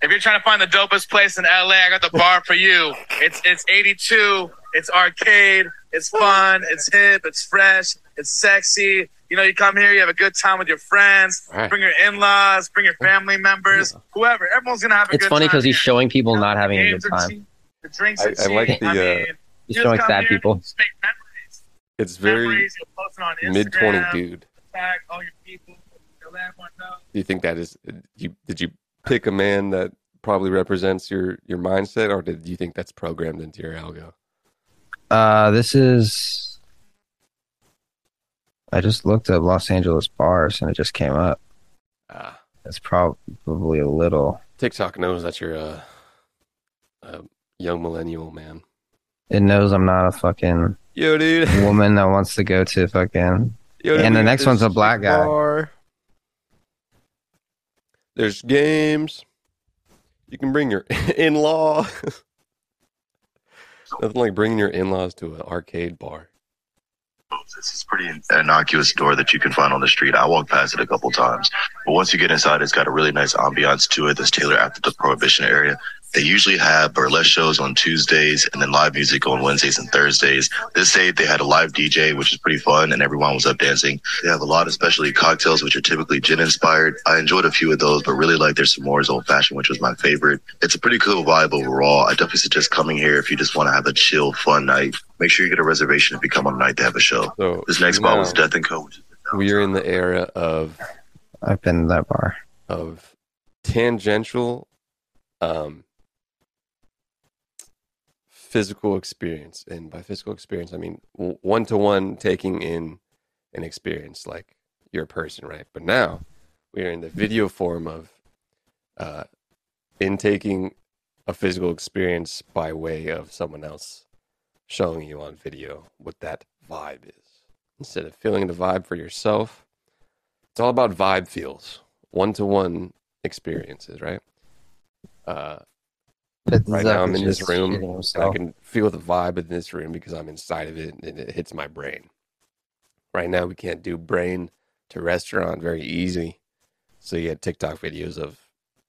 If you're trying to find the dopest place in LA, I got the bar for you. It's it's 82. It's arcade. It's fun. It's hip. It's fresh. It's sexy. You know, you come here, you have a good time with your friends. Right. Bring your in-laws. Bring your family members. Whoever. Everyone's gonna have a It's good funny because he's showing people not having a good time. cheap, The drinks I- are I cheap. like the, I uh, mean, He's just showing come sad here, people. Just make memories. It's very memories. You'll post it on Instagram, mid twenty dude. Tag all your people. You'll let everyone know. Do you think that is? You did you pick a man that probably represents your your mindset, or did you think that's programmed into your algo? Uh, this is. I just looked up Los Angeles bars and it just came up. Ah, It's probably a little. TikTok knows that you're a, a young millennial man. It knows I'm not a fucking Yo, dude. (laughs) woman that wants to go to fucking. Yo, And dude, the next one's a black guy. bar. There's games. You can bring your (laughs) in-law. (laughs) Nothing like bringing your in-laws to an arcade bar. Oh, this is pretty innocuous door that you can find on the street. I walked past it a couple times, but once you get inside, it's got a really nice ambiance to it that's tailored after the prohibition area. They usually have burlesque shows on Tuesdays and then live music on Wednesdays and Thursdays. This day they had a live DJ, which is pretty fun, and everyone was up dancing. They have a lot of specialty cocktails, which are typically gin inspired. I enjoyed a few of those, but really like their s'mores old fashioned, which was my favorite. It's a pretty cool vibe overall. I definitely suggest coming here if you just want to have a chill, fun night. Make sure you get a reservation if you come on a night to have a show. So This next spot now was Death and Co. We're in the era of I've been to that bar. of tangential um physical experience and by physical experience i mean one to one taking in an experience like you're a person right but now we are in the video form of uh intaking a physical experience by way of someone else showing you on video what that vibe is instead of feeling the vibe for yourself it's all about vibe feels one to one experiences, right? Uh, right now I'm in this room and I can feel the vibe in this room because I'm inside of it and it hits my brain. Right now we can't do brain to restaurant very easy. So you had TikTok videos of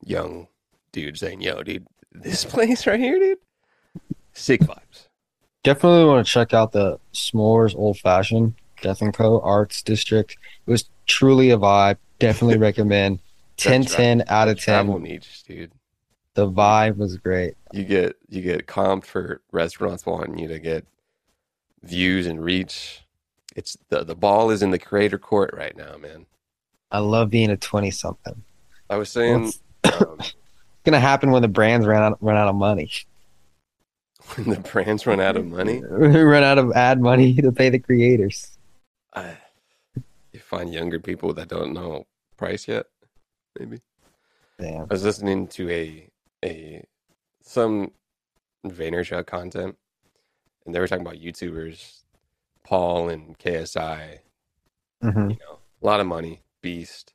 young dudes saying, Yo, dude, this (laughs) place right here, dude. Sick vibes. Definitely want to check out the S'mores Old Fashioned Death and Co. Arts District. It was truly a vibe. Definitely (laughs) recommend. 10 10 out of 10. Travel niche, dude. The vibe was great. You get you get comped for restaurants wanting you to get views and reach. It's the the ball is in the creator court right now, man. I love being a 20 something. I was saying um, It's going to happen when the brands run out, run out of money. (laughs) when the brands run out of money, (laughs) run out of ad money (laughs) to pay the creators. I, you find younger people that don't know price yet. Maybe Damn. I was listening to a a some Vaynerchuk content, and they were talking about YouTubers, Paul and KSI. hmm You know, a lot of money, beast,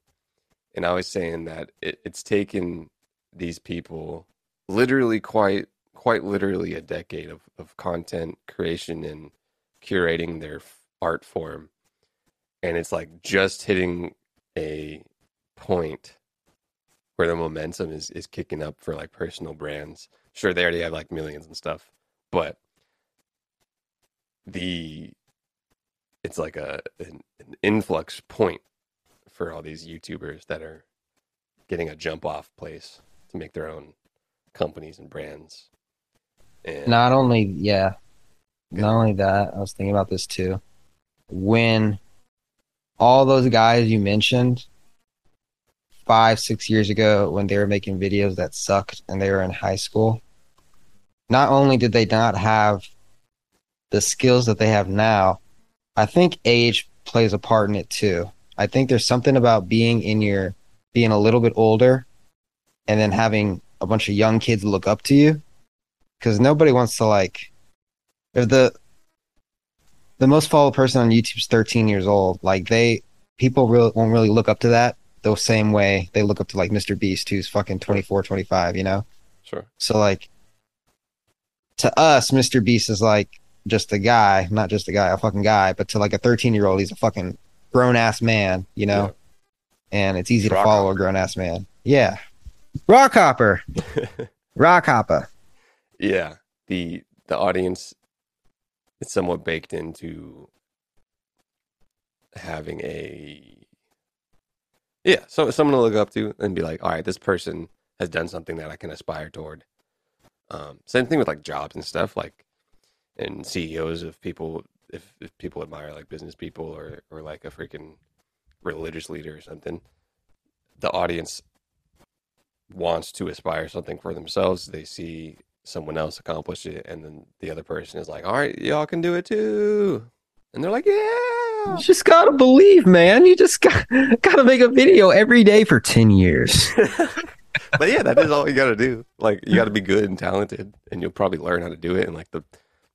and I was saying that it, it's taken these people literally quite quite literally a decade of, of content creation and curating their art form and it's like just hitting a point where the momentum is is kicking up for like personal brands sure they already have like millions and stuff but the it's like a an, an influx point for all these youtubers that are getting a jump off place to make their own companies and brands. And Not only, yeah, not only that, I was thinking about this too. When all those guys you mentioned five, six years ago, when they were making videos that sucked and they were in high school, not only did they not have the skills that they have now, I think age plays a part in it too. I think there's something about being in your, being a little bit older and then having a bunch of young kids look up to you because nobody wants to like if the the most followed person on YouTube's 13 years old, like they people really won't really look up to that the same way they look up to like Mr. Beast who's fucking 24, 25, you know? sure. So like to us, Mr. Beast is like just a guy, not just a guy, a fucking guy, but to like a 13 year old, he's a fucking grown ass man, you know? And it's easy to Rock follow a grown ass man. Yeah. Rock hopper. (laughs) Rock hopper. Yeah, the the audience is somewhat baked into having a yeah, so someone to look up to and be like, all right, this person has done something that I can aspire toward. Um, same thing with like jobs and stuff, like and CEOs of people. If if people admire like business people or or like a freaking religious leader or something, the audience wants to aspire something for themselves. They see someone else accomplish it, and then the other person is like, "All right, y'all can do it too," and they're like, "Yeah." You just gotta believe, man. You just (laughs) got gotta make a video every day for ten years. (laughs) but yeah, that is all you got to do. Like, you got to be good and talented, and you'll probably learn how to do it in like the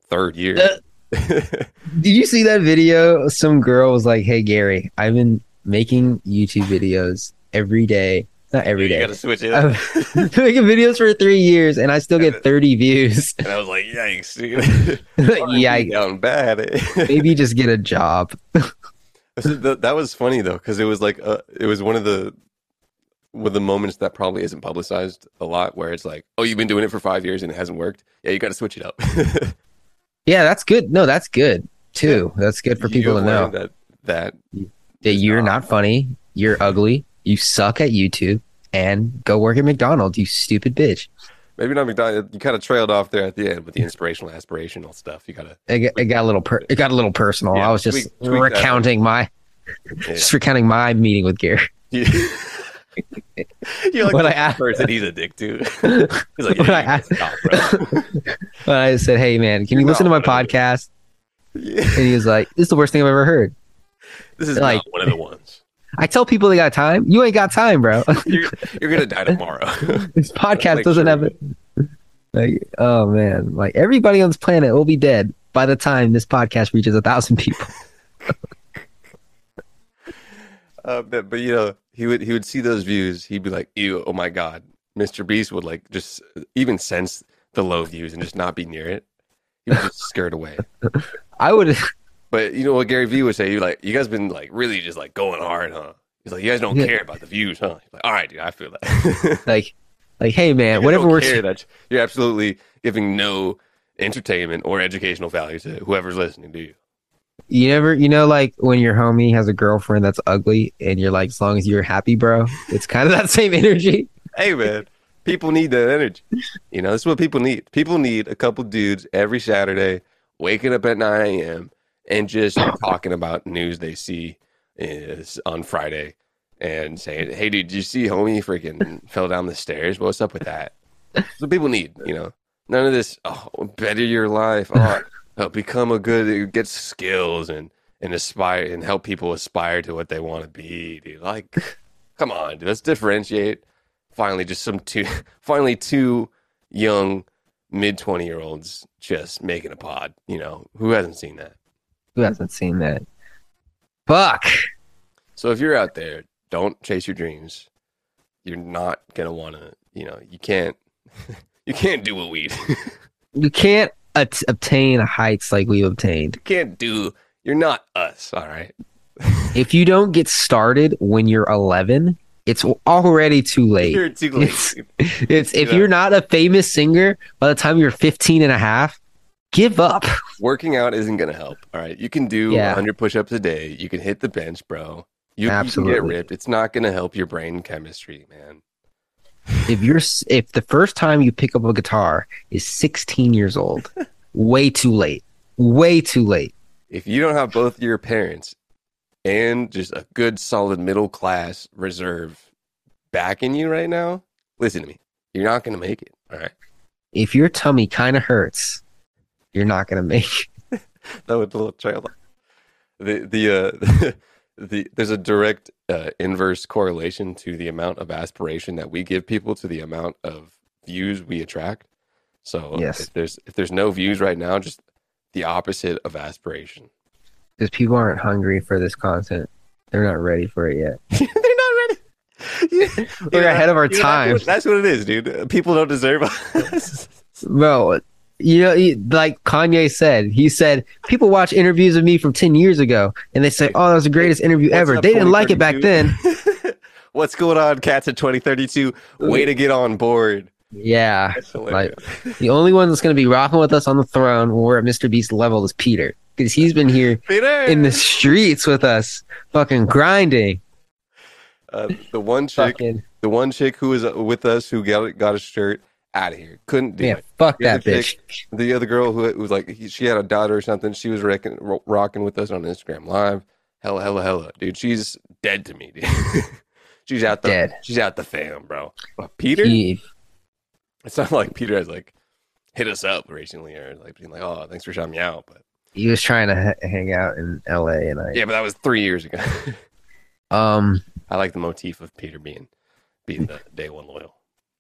third year. Uh, (laughs) did you see that video? Some girl was like, "Hey Gary, I've been making YouTube videos every day. Not every you day. got to switch it up. I've been making videos for three years, and I still get (laughs) thirty views. and I was like, "Yikes, dude! (laughs) R&B down bad." (laughs) maybe just get a job. that, that was funny though, because it was like, uh, it was one of the one of the moments that probably isn't publicized a lot, where it's like, "Oh, you've been doing it for five years and it hasn't worked. Yeah, you got to switch it up." Yeah, that's good. No, that's good too. That's good for people to know that that that you're not not funny, you're ugly, you suck at YouTube, and go work at McDonald's. You stupid bitch. maybe not McDonald's. You kind of trailed off there at the end with the inspirational, aspirational stuff. You gotta, It got, it got a little per- it got a little personal. Yeah, I was just tweak- tweak recounting my yeah. just recounting my meeting with Gary. You- (laughs) You're like When the I asked- person he's a dick to. (laughs) He's like, When yeah, I stop, bro. (laughs) But I said, "Hey man, can you listen to my not one of podcast?" Yeah. And he was like, "This is the worst thing I've ever heard." This is Like- one of the ones. I tell people they got time. You ain't got time, bro. (laughs) You're, you're gonna die tomorrow. (laughs) this podcast doesn't sure have it. Like, oh man, like everybody on this planet will be dead by the time this podcast reaches a thousand people. (laughs) Uh, but, but you know, he would he would see those views. He'd be like, "Ew, oh my god." Mr. Beast would like just even sense the low views and just not be near it. He was just scared away. I would, But you know what Gary Vee would say? You like, you guys been like really just like going hard, huh? He's like, you guys don't Yeah. care about the views, huh? He's like, all right, dude, I feel that. (laughs) like, like, hey man, You whatever works. care that you're absolutely giving no entertainment or educational value to whoever's listening to you. You never, you know, like when your homie has a girlfriend that's ugly, and you're like, as long as you're happy, bro. It's kind of (laughs) that same energy. Hey man, people need that energy. You know, this is what people need. People need a couple dudes every Saturday waking up at 9 a.m. and just (laughs) talking about news they see is on Friday and saying, "Hey, dude, did you see homie freaking fell down the stairs? What's up with that?" That's what people need. You know, none of this. Oh, better your life. (laughs) Oh, uh, become a good, get skills and and aspire and help people aspire to what they want to be. Dude, like, come on, dude, let's differentiate finally just some two (laughs) finally two young mid 20 year olds just making a pod you know who hasn't seen that Who hasn't seen that? Fuck. so if you're out there don't chase your dreams you're not gonna want to you know you can't (laughs) you can't do what we. (laughs) You can't at- obtain heights like we've obtained. you can't do you're not us all right (laughs) If you don't get started when you're 11, it's already too late. you're too late It's, it's if Yeah. you're not a famous singer by the time you're 15 and a half, give up. (laughs) working out isn't gonna help all right you can do Yeah. 100 push-ups a day you can hit the bench bro You, you can get ripped. It's not going to help your brain chemistry, man. If you're if the first time you pick up a guitar is 16 years old, (laughs) way too late. Way too late. If you don't have both your parents and just a good, solid middle class reserve backing you right now, listen to me. You're not going to make it. All right. If your tummy kind of hurts, you're not gonna make. it. (laughs) that was a little trailer. The the uh (laughs) the there's a direct uh, inverse correlation to the amount of aspiration that we give people to the amount of views we attract. So Yes. if there's if there's no views right now, just the opposite of aspiration. Because people aren't hungry for this content. They're not ready for it yet. (laughs) They're not ready. You- We're ahead of our you know, that's time. That's what it is, dude. People don't deserve us. Bro, you know, he- like Kanye said, he said people watch interviews of me from 10 years ago and they say, oh, that was the greatest interview What's ever. up, They didn't like it back then. (laughs) What's going on, cats at 2032? Way to get on board. Yeah. Hilarious. The only one that's going to be rocking with us on the throne or at Mr. Beast level is Peter. Because he's been here (laughs) Peter! in the streets with us, fucking grinding. Uh, the one chick, Fucking, the one chick who was uh, with us who got got a shirt out of here couldn't do yeah, it. Fuck The that bitch. chick- The other girl who was like he, she had a daughter or something. She was rocking, ro- rocking with us on Instagram Live. Hella, hella, hella, dude. She's dead to me, dude. (laughs) she's out the Dead. she's out the fam, bro. But Peter, He, it's not like Peter has like hit us up recently or like being like, oh, thanks for shouting me out. But he was trying to ha- hang out in LA and I, yeah, but that was three years ago. (laughs) um, I like the motif of Peter being being the day one loyal.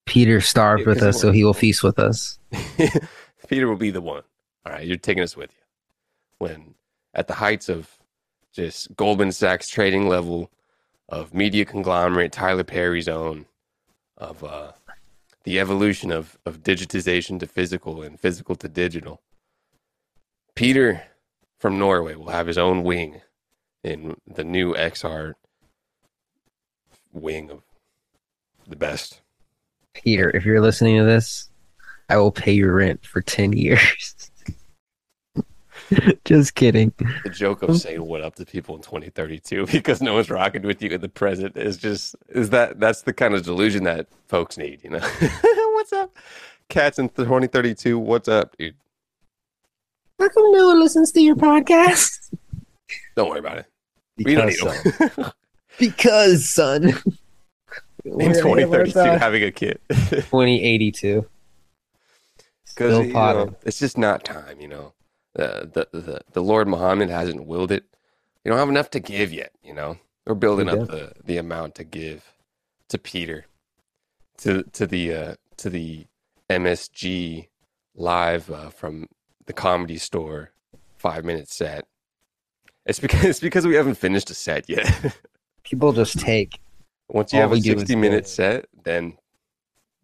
Peter starved It with us, so he will feast with us. (laughs) Peter will be the one. All right, you're taking us with you. When at the heights of just Goldman Sachs trading level of media conglomerate, Tyler Perry's own, of uh, the evolution of, of digitization to physical and physical to digital. Peter from Norway will have his own wing in the new XR wing of the best. Peter, if you're listening to this, I will pay your rent for 10 years. (laughs) Just kidding. the joke of saying what up to people in 2032 because no one's rocking with you in the present is just is that that's the kind of delusion that folks need you know (laughs) what's up cats in 2032 what's up dude How come no one listens to your podcast? don't worry about it we don't need Because, them because, son. In 2032 having a kid. (laughs) 2082. because Still you know, it's just not time you know. The, the the the lord muhammad hasn't willed it. You don't have enough to give yet you know. We're building We up the the amount to give to peter to to the uh to the msg live uh, from the comedy store five minute set. It's because (laughs) it's because we haven't finished a set yet. (laughs) People just take. Once you All have a we do is 60 minute set then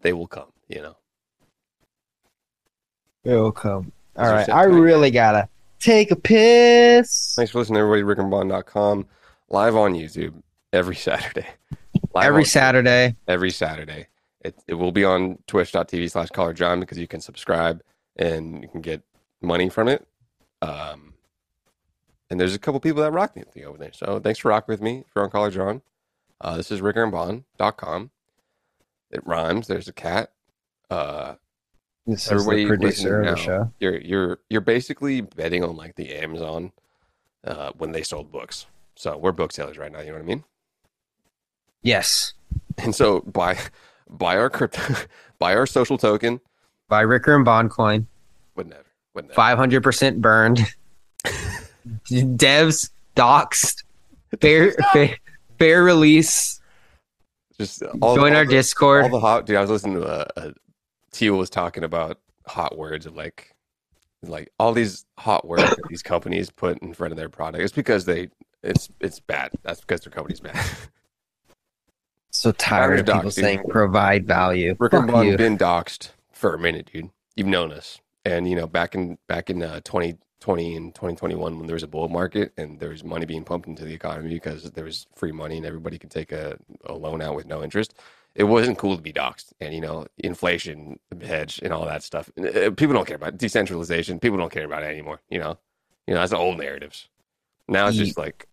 they will come you know It'll come. All right. I really gotta take a piss. Thanks for listening, everybody. RickerandBond.com, live on YouTube every Saturday. Live Every Saturday. Every Saturday. It, it will be on twitch.tv slash caller John because you can subscribe and you can get money from it. Um, and there's a couple people that rock with me over there. So thanks for rocking with me if you're on caller John. Uh, this is RickerandBond.com. It rhymes. There's a cat. Uh, This is the producer of the now. show. you're you're you're basically betting on like the Amazon uh, when they sold books. So we're booksellers right now. You know what I mean? Yes. And so buy buy our crypto, (laughs) buy our social token. By Ricker and Bond coin. Would never. Would never. 500% burned. (laughs) Devs doxed. Fair, fair, fair release. Just all, Join all our the, Discord. All the hot dude. I was listening to a, a Teal was talking about hot words of like like all these hot words that these companies put in front of their product. It's because they it's it's bad. That's because their company's bad. (laughs) so tired of Doxed, people dude. saying provide value. Rick Fuck and Bond you. been doxed for a minute, dude. You've known us, and you know back in back in uh, 2020 and 2021 when there was a bull market and there was money being pumped into the economy because there was free money and everybody could take a, a loan out with no interest. It wasn't cool to be doxed, and you know inflation hedge and all that stuff. Uh, People don't care about it. decentralization. People don't care about it anymore. You know, you know that's the old narratives. Now it's just like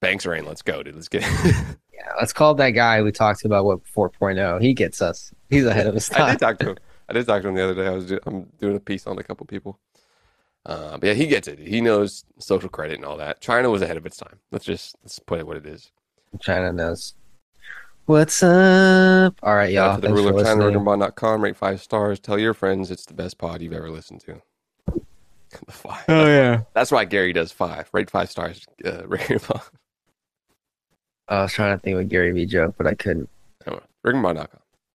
Banks Rain, let's go, dude. Let's get. (laughs) Yeah, let's call that guy we talked about what 4.0. He gets us. He's ahead of his I did talk to him. (laughs) I did talk to him the other day. I was do, I'm doing a piece on a couple people. Uh, but yeah, he gets it. He knows social credit and all that. China was ahead of its time. Let's just let's put it what it is. China knows. What's up? All right, Shout out y'all. to the Thanks for ruler, listening. ChinaRiggerBond.com. Rate five stars. Tell your friends it's the best pod you've ever listened to. the five. Oh yeah. That's why Gary does five. Rate five stars. Uh, (laughs) Riggerbond. I was trying to think of a Gary Vee joke, but I couldn't. Riggerbond.com.